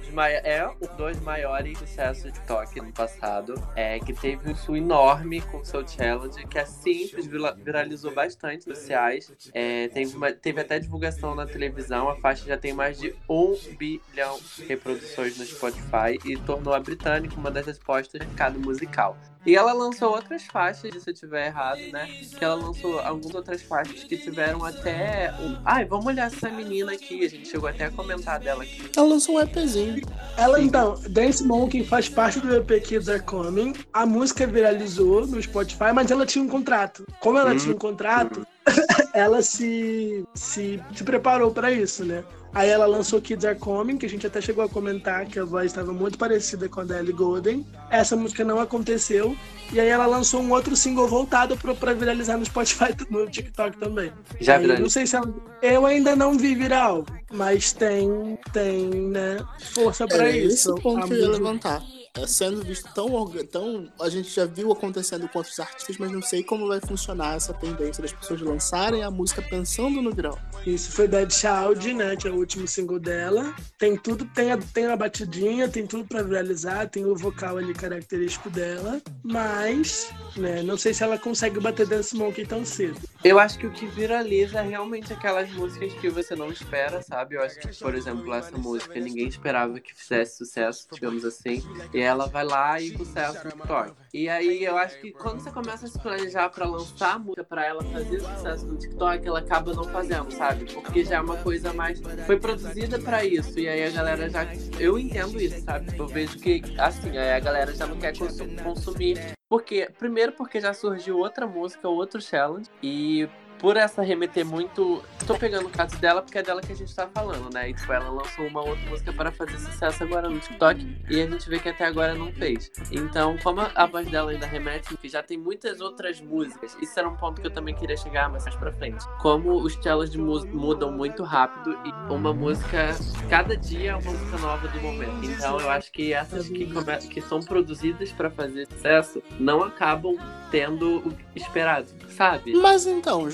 É um dos maiores sucessos do TikTok no passado. É, que teve um sul enorme com seu challenge, que é simples, vira- viralizou bastante nos sociais. É, teve, uma- teve até divulgação na televisão. A faixa já tem mais de um bilhão de reproduções no Spotify e tornou a britânica uma das respostas do mercado musical. E ela lançou outras faixas, se eu estiver errado, né? Que ela lançou algumas outras faixas que tiveram até. Ai, vamos olhar essa menina aqui. A gente chegou até a comentar dela aqui. Ela lançou um EPzinho. Ela Sim. então, Dance Monkey faz parte do EP Kids Are Coming. A música viralizou no Spotify, mas ela tinha um contrato. Como ela Hum. tinha um contrato, [laughs] ela se, se, se preparou para isso, né? Aí ela lançou Kids Are Coming, que a gente até chegou a comentar que a voz estava muito parecida com a da Ellie Golden. Essa música não aconteceu. E aí ela lançou um outro single voltado pra, pra viralizar no Spotify, [laughs] no TikTok também. Já Aí. Não sei se ela... Eu ainda não vi viral, mas tem, tem, né, força pra Era isso. esse ponto A que eu ia levantar. É, sendo visto tão, tão. A gente já viu acontecendo com outros artistas, mas não sei como vai funcionar essa tendência das pessoas lançarem a música pensando no viral. Isso foi Dead Child, né? Que é o último single dela. Tem tudo, tem a, tem a batidinha, tem tudo pra viralizar, tem o vocal ali característico dela. Mas, né, não sei se ela consegue bater Dance Monkey tão cedo. Eu acho que o que viraliza é realmente aquelas músicas que você não espera, sabe? Eu acho que, por exemplo, essa música ninguém esperava que fizesse sucesso, digamos assim. E ela vai lá e sucesso no TikTok. E aí eu acho que quando você começa a se planejar pra lançar a música pra ela fazer sucesso no TikTok, ela acaba não fazendo, sabe? Porque já é uma coisa mais. Foi produzida pra isso. E aí a galera já. Eu entendo isso, sabe? Eu vejo que, assim, aí a galera já não quer consu- consumir porque, primeiro porque já surgiu outra música, outro challenge, e por essa remeter muito. Tô pegando o caso dela porque é dela que a gente tá falando, né? E tipo, ela lançou uma outra música para fazer sucesso agora no TikTok e a gente vê que até agora não fez. Então, como a voz dela ainda remete, que já tem muitas outras músicas, isso era um ponto que eu também queria chegar mais pra frente. Como os challenges mu- mudam muito rápido e uma música, cada dia é uma música nova do momento. Então, eu acho que essas que, come- que são produzidas para fazer sucesso não acabam tendo o esperado, sabe? Mas então,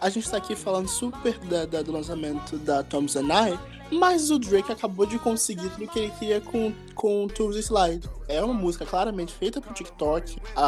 A gente tá aqui falando super da- da- do lançamento da Tom Zanai, Mas o Drake acabou de conseguir tudo que ele queria com, com Tools Slide. É uma música claramente feita pro TikTok. A,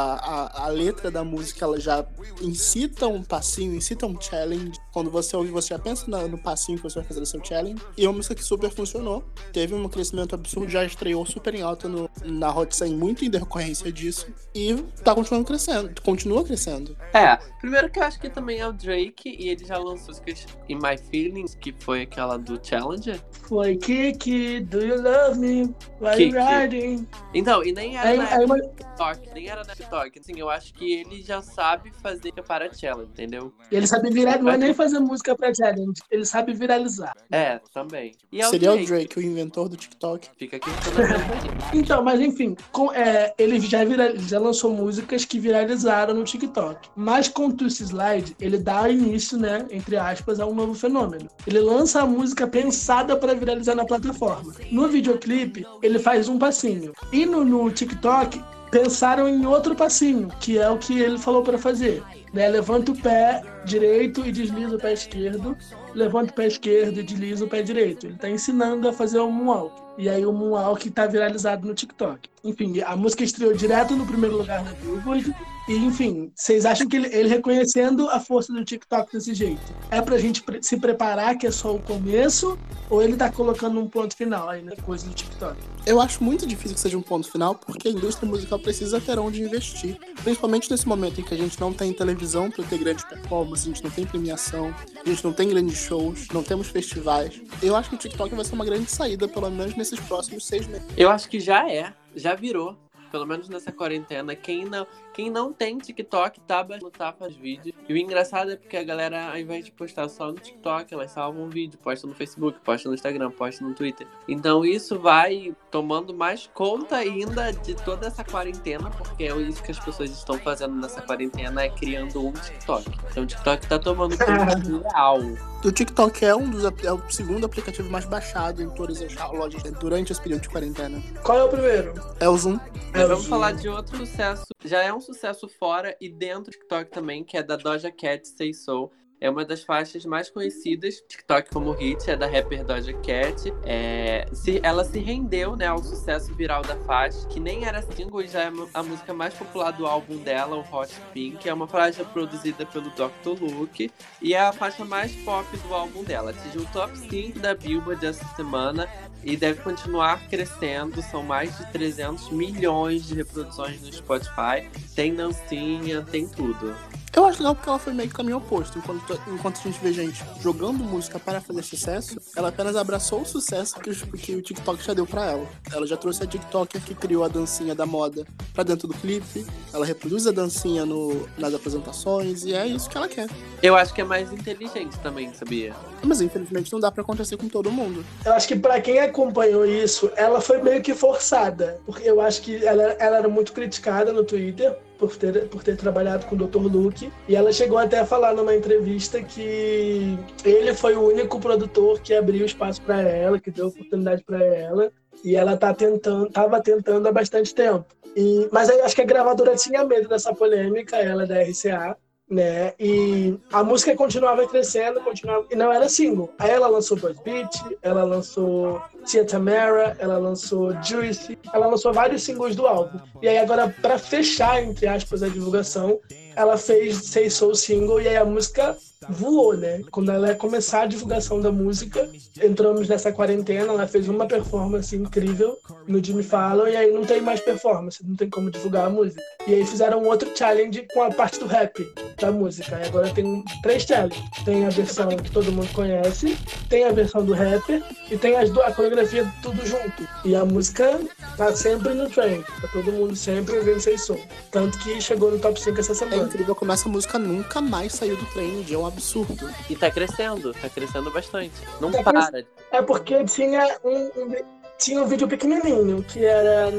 a, a letra da música ela já incita um passinho, incita um challenge. Quando você ouve, você já pensa na- no passinho que você vai fazer no seu challenge. E é uma música que super funcionou. Teve um crescimento absurdo, já estreou super em alta no, na Hot 100, muito em decorrência disso. E tá continuando crescendo. Continua crescendo. É, primeiro que eu acho que também é o Drake e ele já lançou músicas In My Feelings, que foi aquela do Challenger. Foi Kiki, Do You Love Me? Why Kiki. You Riding? Então, e nem era Aí, na uma- TikTok, nem era na TikTok. Assim, eu acho que ele já sabe fazer para Challenge, entendeu? ele sabe virar, não é nem fazer música pra challenge, ele sabe viralizar. É, também. E é Seria o o Drake. Drake, o inventor do TikTok. Fica aqui [laughs] Então, mas enfim, com- é, ele já, vira- já lançou músicas que viralizaram no TikTok. Mas com o Tussy Slide, ele dá início, né, entre aspas, a um novo fenômeno. Ele lança a música pensada para viralizar na plataforma. No videoclipe, ele faz um passinho. E no, no TikTok, pensaram em outro passinho, que é o que ele falou para fazer. Né? Levanta o pé direito e desliza o pé esquerdo. Levanta o pé esquerdo e desliza o pé direito. Ele tá ensinando a fazer o moonwalk. E aí o moonwalk tá viralizado no TikTok. Enfim, a música estreou direto no primeiro lugar na Billboard. E, enfim, vocês acham que ele, ele reconhecendo a força do TikTok desse jeito, é pra gente pre- se preparar que é só o começo? Ou ele tá colocando um ponto final aí na coisa do TikTok? Eu acho muito difícil que seja um ponto final, porque a indústria musical precisa ter onde investir. Principalmente nesse momento em que a gente não tem televisão para ter grandes performances, a gente não tem premiação, a gente não tem grandes shows, não temos festivais. Eu acho que o TikTok vai ser uma grande saída, pelo menos nesses próximos seis meses. Eu acho que já é, já virou. Pelo menos nessa quarentena. Quem não, quem não tem TikTok tá baixando, tá faz vídeo. E o engraçado é porque a galera, ao invés de postar só no TikTok, elas salvam um vídeo, postam no Facebook, postam no Instagram, postam no Twitter. Então isso vai tomando mais conta ainda de toda essa quarentena, porque é isso que as pessoas estão fazendo nessa quarentena, é criando um TikTok. Então o TikTok tá tomando [laughs] conta real. O TikTok é um dos é o segundo aplicativo mais baixado em todas as lojas durante esse período de quarentena. Qual é o primeiro? É o Zoom. É vamos Zoom. falar de outro sucesso. Já é um sucesso fora e dentro do TikTok também, que é da Doja Cat Say So. É uma das faixas mais conhecidas TikTok como hit, é da rapper Doja Cat. É, se, ela se rendeu né, ao sucesso viral da faixa, que nem era single e já é a música mais popular do álbum dela, o Hot Pink. É uma faixa produzida pelo Dr. Luke e é a faixa mais pop do álbum dela. Atingiu o top 5 da Billboard essa semana e deve continuar crescendo. São mais de 300 milhões de reproduções no Spotify. Tem dancinha, tem tudo. Eu acho legal porque ela foi meio que caminho oposto. Enquanto, enquanto a gente vê gente jogando música para fazer sucesso, ela apenas abraçou o sucesso que, que o TikTok já deu pra ela. Ela já trouxe a TikToker que criou a dancinha da moda pra dentro do clipe. Ela reproduz a dancinha no, nas apresentações e é isso que ela quer. Eu acho que é mais inteligente também, sabia? Mas infelizmente não dá pra acontecer com todo mundo. Eu acho que pra quem acompanhou isso, ela foi meio que forçada. Porque eu acho que ela, ela era muito criticada no Twitter por ter, por ter trabalhado com o Dr. Luke. E ela chegou até a falar numa entrevista que ele foi o único produtor que abriu espaço pra ela, que deu oportunidade pra ela. E ela tá tentando, tava tentando há bastante tempo. E, mas acho que a gravadora tinha medo dessa polêmica, ela da RCA né? E a música continuava crescendo, continuava. E não era single. Aí ela lançou Buzz Beat, ela lançou Tia Tamara, ela lançou Juicy, ela lançou vários singles do álbum. E aí agora, pra fechar, entre aspas, a divulgação, ela fez Say Soul Single e aí a música voou, né? Quando ela começar a divulgação da música, entramos nessa quarentena, ela fez uma performance incrível no Jimmy Fallon e aí não tem mais performance, não tem como divulgar a música. E aí fizeram outro challenge com a parte do rap da música. E agora tem três challenges. Tem a versão que todo mundo conhece, tem a versão do rapper e tem as do, a coreografia tudo junto. E a música tá sempre no trend, tá todo mundo sempre ouvindo Say Soul. Tanto que chegou no top 5 essa É semana. incrível como essa música nunca mais saiu do trend, é um absurdo. E tá crescendo, tá crescendo bastante. Não Tá para. É porque tinha um, um- tinha um vídeo pequenininho, que era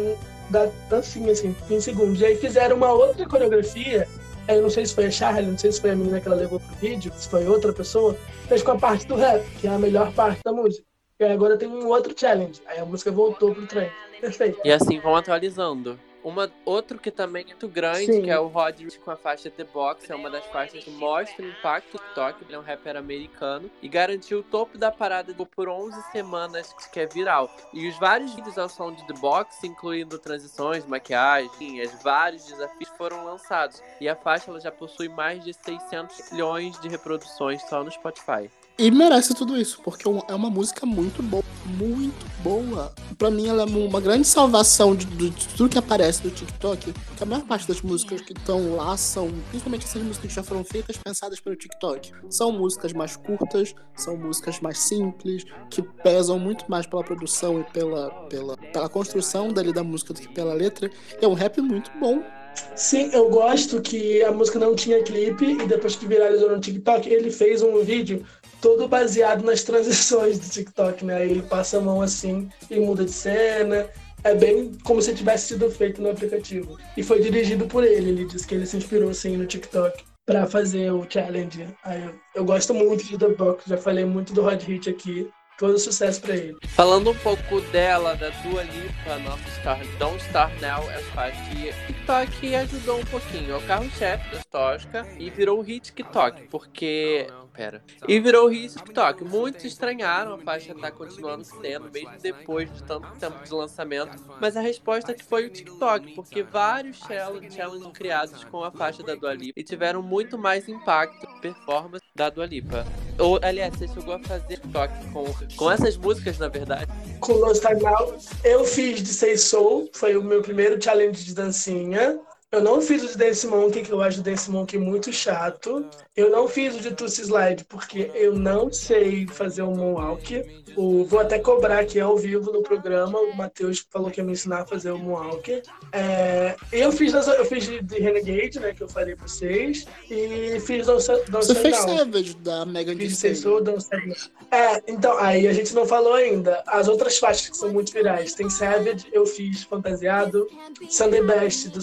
da dancinha, assim, 15 segundos. E aí fizeram uma outra coreografia, aí eu não sei se foi a Charlie, não sei se foi a menina que ela levou pro vídeo, se foi outra pessoa, fez com a parte do rap, que é a melhor parte da música. E aí agora tem um outro challenge. Aí a música voltou pro trem. Perfeito. E assim vão atualizando. Uma, outro que também é muito grande, Sim. que é o Rod Rich com a faixa The Box, é uma das faixas que mostra o impacto do TikTok. Ele é um rapper americano e garantiu o topo da parada por 11 semanas, que é viral. E os vários vídeos ao som de The Box, incluindo transições, maquiagem, as vários desafios foram lançados. E a faixa ela já possui mais de 600 milhões de reproduções só no Spotify. E merece tudo isso, porque é uma- é uma música muito boa, muito boa. Pra mim, ela é uma grande salvação de, de- de tudo que aparece do TikTok. Que a maior parte das músicas que estão lá são, principalmente essas músicas que já foram feitas, pensadas pelo TikTok. São músicas mais curtas, são músicas mais simples, que pesam muito mais pela produção e pela, pela, pela construção dali da música do que pela letra. E é um rap muito bom. Sim, eu gosto que a música não tinha clipe e depois que viralizou no TikTok, ele fez um vídeo todo baseado nas transições do TikTok, né? Ele passa a mão assim e muda de cena. É bem como se tivesse sido feito no aplicativo. E foi dirigido por ele. Ele disse que ele se inspirou assim no TikTok pra fazer o challenge. Aí eu, eu gosto muito de The Box, já falei muito do Rod Hit aqui. Todo sucesso pra ele. Falando um pouco dela, da Dua Lipa, nossa Star, Don't Star Now, é faixa que TikTok ajudou um pouquinho. É o carro-chefe da Tosca e virou hit TikTok, porque. Pera. E virou hit TikTok. Muitos estranharam a faixa tá continuando sendo, mesmo depois de tanto tempo de lançamento. Mas a resposta é que foi o TikTok, porque vários challenge, challenges criados com a faixa da Dua Lipa e tiveram muito mais impacto performance da Dua Lipa. Ou, aliás, você chegou a fazer TikTok com, com essas músicas, na verdade. com Lost Time Now. Eu fiz de Say Soul, foi o meu primeiro challenge de dancinha. Eu não fiz o de Dance Monkey, que eu acho o Dance Monkey muito chato. Eu não fiz o de Tussy Slide, porque eu não sei fazer o Moonwalk. O, vou até cobrar aqui ao vivo no programa. O Matheus falou que ia me ensinar a fazer o Moonwalk. É, eu fiz, eu fiz de, de Renegade, né, que eu falei pra vocês. E fiz Don't Você fez. Savage da Megan Thee Stallion. No. É, então, aí a gente não falou ainda. As outras faixas que são muito virais. Tem Savage, eu fiz Fantasiado. Sunday Best, do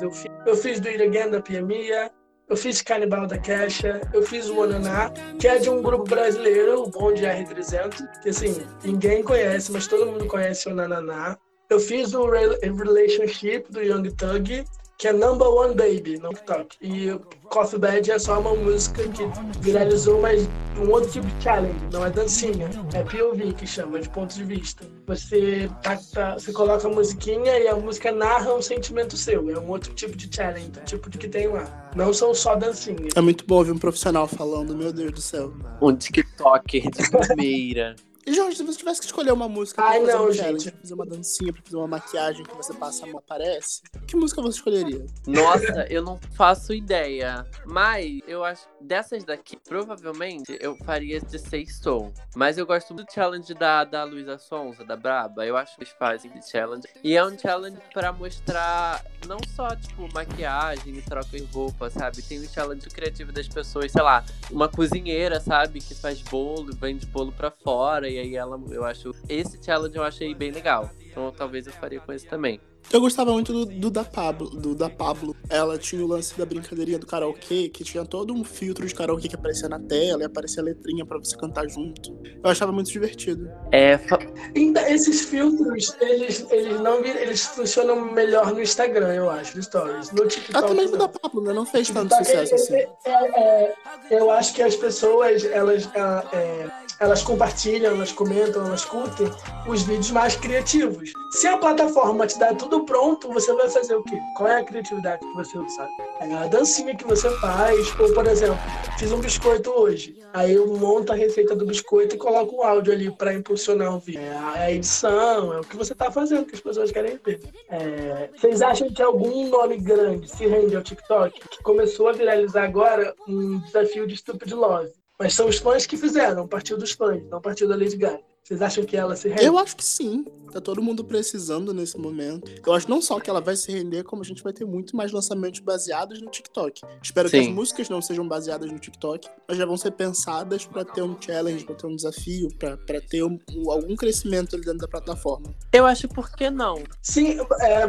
Eu fiz. Eu fiz do It Again, da Pia. Eu fiz Canibal da Kesha. Eu fiz o Onaná, que é de um grupo brasileiro, o Bom de R300. Que, assim, ninguém conhece, mas todo mundo conhece o Nananá. Eu fiz o Rel- Relationship, do Young Thug. Que é Number One Baby no TikTok. E o Coffee Bad é só uma música que viralizou, mas um outro tipo de challenge. Não é dancinha, é POV que chama, de ponto de vista. Você, tá, tá- você coloca a musiquinha e a música narra um sentimento seu. É um outro tipo de challenge, o tipo de que tem lá. Não são só dancinhas. É muito bom ouvir um profissional falando, meu Deus do céu. Um TikToker de primeira. [laughs] E, Jorge, se você tivesse que escolher uma música Ai, pra fazer não, um challenge, gente. pra fazer uma dancinha, pra fazer uma maquiagem que você passa a mão aparece, que música você escolheria? Nossa, eu não faço ideia. Mas eu acho dessas daqui, provavelmente eu faria de Seis Soul. Mas eu gosto do challenge da, da Luísa Sonza, da Braba. Eu acho que eles fazem de challenge. E é um challenge pra mostrar não só, tipo, maquiagem e troca de roupa, sabe? Tem um challenge criativo das pessoas, sei lá, uma cozinheira, sabe? Que faz bolo, vende bolo pra fora. E aí ela, eu acho. Esse challenge eu achei bem legal. Então talvez eu faria com esse também. Eu gostava muito do, do da Pablo, do da Pablo. Ela tinha o lance da brincadeirinha do karaokê, que tinha todo um filtro de karaokê que aparecia na tela e aparecia a letrinha pra você cantar junto. Eu achava muito divertido. É, fa- Ainda esses filtros, eles, eles não eles funcionam melhor no Instagram, eu acho, no Stories. No Ah, TikTok. também o não. da Pablo, né? Não fez tanto Tá, sucesso é, assim. é, é, é, eu acho que as pessoas, elas, ah, é, elas compartilham, elas comentam, elas curtem os vídeos mais criativos. Se a plataforma te dá tudo pronto, você vai fazer o quê? Qual é a criatividade que você usa? É a dancinha que você faz, ou por exemplo, fiz um biscoito hoje. Aí eu monto a receita do biscoito e coloco um áudio ali para impulsionar o vídeo. É a edição, é o que você tá fazendo, que as pessoas querem ver. É, vocês acham que algum nome grande se rende ao TikTok? Que começou a viralizar agora um desafio de Stupid Love. Mas são os fãs que fizeram, partiu dos fãs, não partiu da Lady Gaga. Vocês acham que ela se rende? Eu acho que sim. Tá todo mundo precisando nesse momento. Eu acho não só que ela vai se render, como a gente vai ter muito mais lançamentos baseados no TikTok. Espero que Sim. as músicas não sejam baseadas no TikTok, mas já vão ser pensadas pra ter um challenge, pra ter um desafio, pra pra ter um- um- algum crescimento ali dentro da plataforma. eu acho por que não? Sim, é,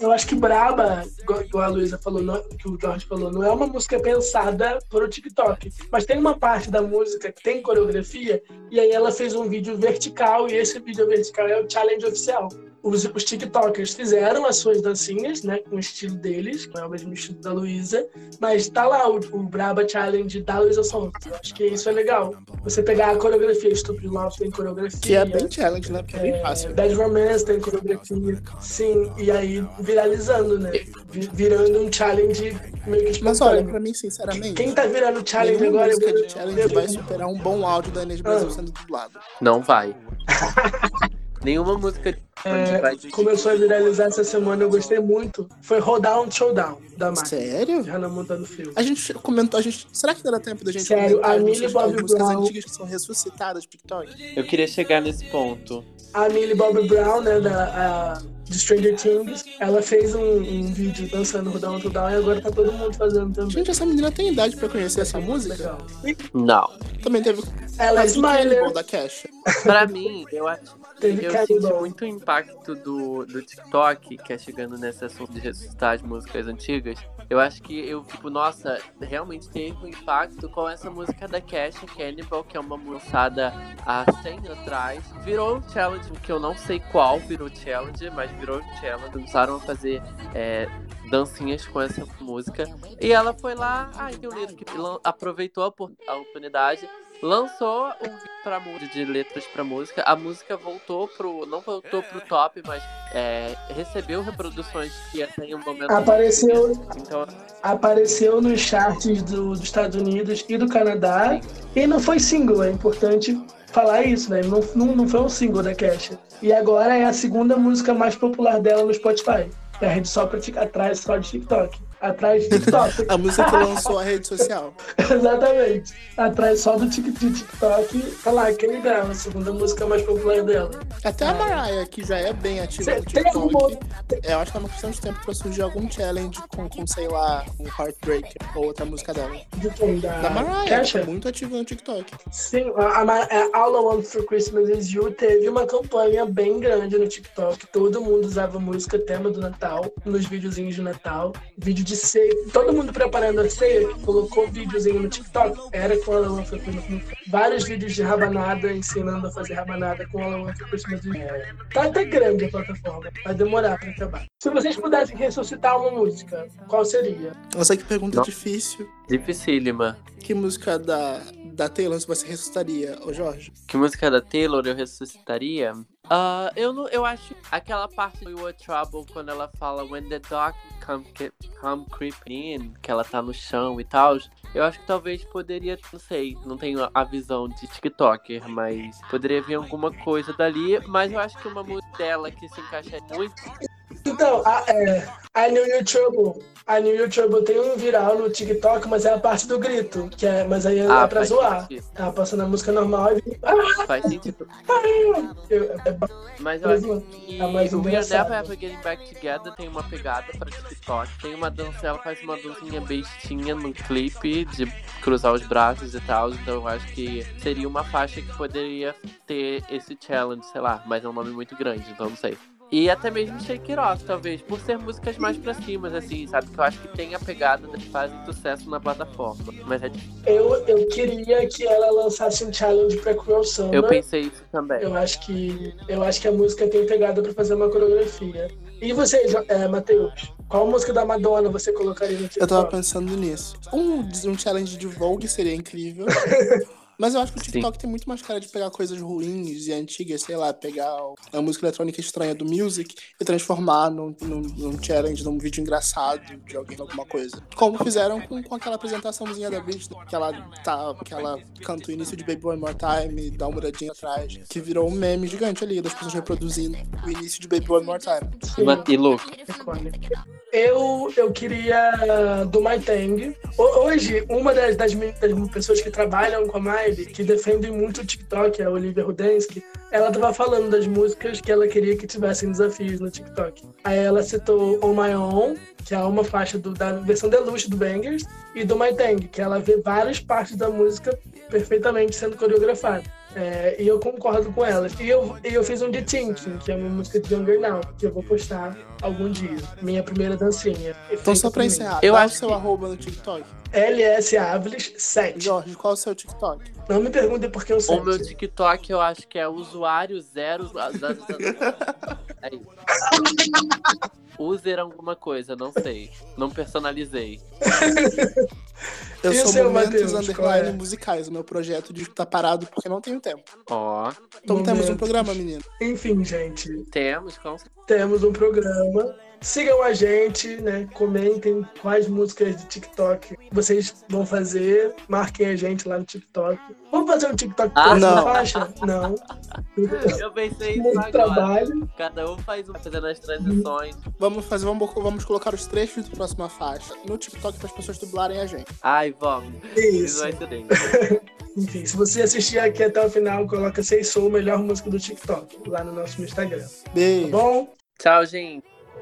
eu acho que Braba, igual a Luísa falou, não- que o Jorge falou, não é uma música pensada para o TikTok. Mas tem uma parte da música que tem coreografia, e aí ela fez um vídeo vertical, e esse vídeo vertical é o challenge oficial. Os, os TikTokers fizeram as suas dancinhas, né? Com o estilo deles, não é o mesmo estilo da Luísa, mas tá lá o, o Braba Challenge da Luísa Sonza. Acho que isso é legal. Você pegar a coreografia, Stupid Love tem coreografia. Que é bem challenge, né? Porque é bem fácil. Bad Romance tem coreografia. Sim, e aí viralizando, né? Vi- Virando um challenge meio que Mas olha, pra mim, sinceramente, Quem tá virando challenge nenhuma agora? música eu- de challenge vai superar um bom áudio da Inês Brasil sendo dublado. Não vai. [laughs] Nenhuma música de É, começou a viralizar essa semana, eu gostei muito. Foi Rodown Showdown, da Marta. Sério? Hannah Montana Filme. A gente comentou, a gente. Será que dá tempo da gente Sério, comentar a Millie músicas, Bobby as músicas Brown- antigas que são ressuscitadas no TikTok? Eu queria chegar nesse ponto. A Millie Bobby Brown, né, da, a, de Stranger Things, ela fez um, um vídeo dançando Rodown Showdown e agora tá todo mundo fazendo também. Gente, essa menina tem idade pra conhecer essa música? Legal. Não. Também teve Ela é Cannibal, Smiler, da Cash. Pra mim, eu acho teve eu senti Cannibal. muito o impacto do, do TikTok, que é chegando nesse assunto de ressuscitar as músicas antigas. Eu acho que eu, tipo, nossa, realmente teve um impacto com essa música da Cash Cannibal, que é uma lançada há 100 anos atrás. Virou um challenge, que eu não sei qual virou challenge, mas virou um challenge. Começaram a fazer é, dancinhas com essa música. E ela foi lá, ai, que lindo, que lan- aproveitou a opor- a oportunidade lançou um vídeo pra música de letras pra música. A música voltou pro. não voltou pro top, mas é, recebeu reproduções que até em um momento. Apareceu, Então, apareceu nos charts do, dos Estados Unidos e do Canadá. E não foi single, é importante falar isso, né? Não, não, não foi um single da Cash. E agora é a segunda música mais popular dela no Spotify. Perde só pra, Tik- atrás só de TikTok. Atrás de TikTok. [laughs] A música lançou a rede social. [laughs] Exatamente. Atrás só do de TikTok. Tá lá, Kenny Brown, a segunda música mais popular dela. Até a Mariah, que já é bem ativa Cê no tem TikTok, eu acho que é uma questão de tempo pra surgir algum challenge com, com sei lá, um Heartbreaker ou outra música dela. De quem? Da, Da Mariah, Kesha? é muito ativa no TikTok. Sim, a, a, a All I Want for Christmas Is You teve uma campanha bem grande no TikTok. Todo mundo usava música tema do Natal nos videozinhos de Natal. Vídeo de ceia. Todo mundo preparando a ceia, que colocou videozinho no TikTok. Era com for Christmas. Vários vídeos de rabanada, ensinando a fazer rabanada com Christmas Is You. Tá até grande a plataforma. Vai demorar pra acabar. Se vocês pudessem ressuscitar uma música, qual seria? Nossa, que pergunta Não. difícil. dificílima. Que música da, da Taylor você ressuscitaria, ô Jorge? Que música da Taylor eu ressuscitaria? Ah, eu não, eu acho aquela parte do Are Trouble quando ela fala When the Dark come, come creeping in, que ela tá no chão e tal. Eu acho que talvez poderia, não sei, não tenho a visão de TikToker, mas poderia vir alguma coisa dali. Mas eu acho que uma música dela que se encaixa muito. Então, a, é, I Knew You Trouble. I Knew You Trouble tem um viral no TikTok, mas é a parte do grito. Que é, mas aí é, Ah, é pra zoar. sentido. Tava passando a música normal e. Ah, Faz sentido. eu, é, Mas eu acho que Tá mais o We Are engraçado. Never Ever Getting Back Together tem uma pegada pra TikTok. Tem uma dança, ela faz uma dancinha bestinha no clipe de cruzar os braços e tal. Então eu acho que seria uma faixa que poderia ter esse challenge, sei lá, mas é um nome muito grande, então não sei. E até mesmo Shake It Off, talvez, por ser músicas mais pra cima, assim, sabe? Que eu acho que tem a pegada que fazem sucesso na plataforma. Mas é difícil. eu, eu queria que ela lançasse um challenge pra Cruel Summer. Eu pensei isso também. Eu acho que eu acho que a música tem pegada pra fazer uma coreografia. E você, é, Matheus? Qual música da Madonna você colocaria no TikTok? Eu tava pensando nisso. Um, um challenge de Vogue seria incrível. [laughs] Mas eu acho que o TikTok tem muito mais cara de pegar coisas ruins e antigas, sei lá, pegar a música eletrônica estranha do Music e transformar num, num, num challenge, num vídeo engraçado de alguém alguma coisa. Como fizeram com, com aquela apresentaçãozinha da Britney, que ela tá, que ela canta o início de Baby One More Time e dá uma muradinha atrás, que virou um meme gigante ali, das pessoas reproduzindo o início de Baby One More Time. Sim. E Iconic. Eu, eu queria do My Tang. Ho- Hoje, uma das, das, das pessoas que trabalham com a Miley, que defendem muito o TikTok, a Olivia Rudensky, ela tava falando das músicas que ela queria que tivessem desafios no TikTok. Aí ela citou On My Own, que é uma faixa do- da versão deluxe do Bangers, e do My Tang, que ela vê várias partes da música perfeitamente sendo coreografada. É, e eu concordo com elas. E eu, e eu fiz um The Thinking, que é uma música de Younger Now, que eu vou postar algum dia. Minha primeira dancinha. Então, só pra encerrar, Eu qual é o acho seu que- arroba no TikTok? LS Ávila 7. Jorge, qual é o seu TikTok? Não me perguntem por que eu O sei. meu TikTok eu acho que é usuário zero. É isso. User alguma coisa, não sei. Não personalizei. Eu E o sou seu, Momentos Matheus, qual Underline é? Musicais, o meu projeto de estar parado porque não tenho tempo. Ó, Então temos um Momentos. programa, menino. Enfim, gente. temos com temos um programa. Sigam a gente, né? Comentem quais músicas de TikTok vocês vão fazer. Marquem a gente lá no TikTok. Vamos fazer um TikTok Ah, próxima não. faixa? Não. Eu pensei isso Muito agora. trabalho. Cada um faz um fazendo as transições. Vamos fazer, vamos, vamos colocar os trechos da próxima faixa no TikTok para as pessoas dublarem a gente. Ai, vamos. Isso Isso. vai ser bem. [laughs] Enfim, se você assistir aqui até o final, coloca Sei Sou, melhor música do TikTok, lá no nosso Instagram. Tá Beijo. bom? Tchau, gente.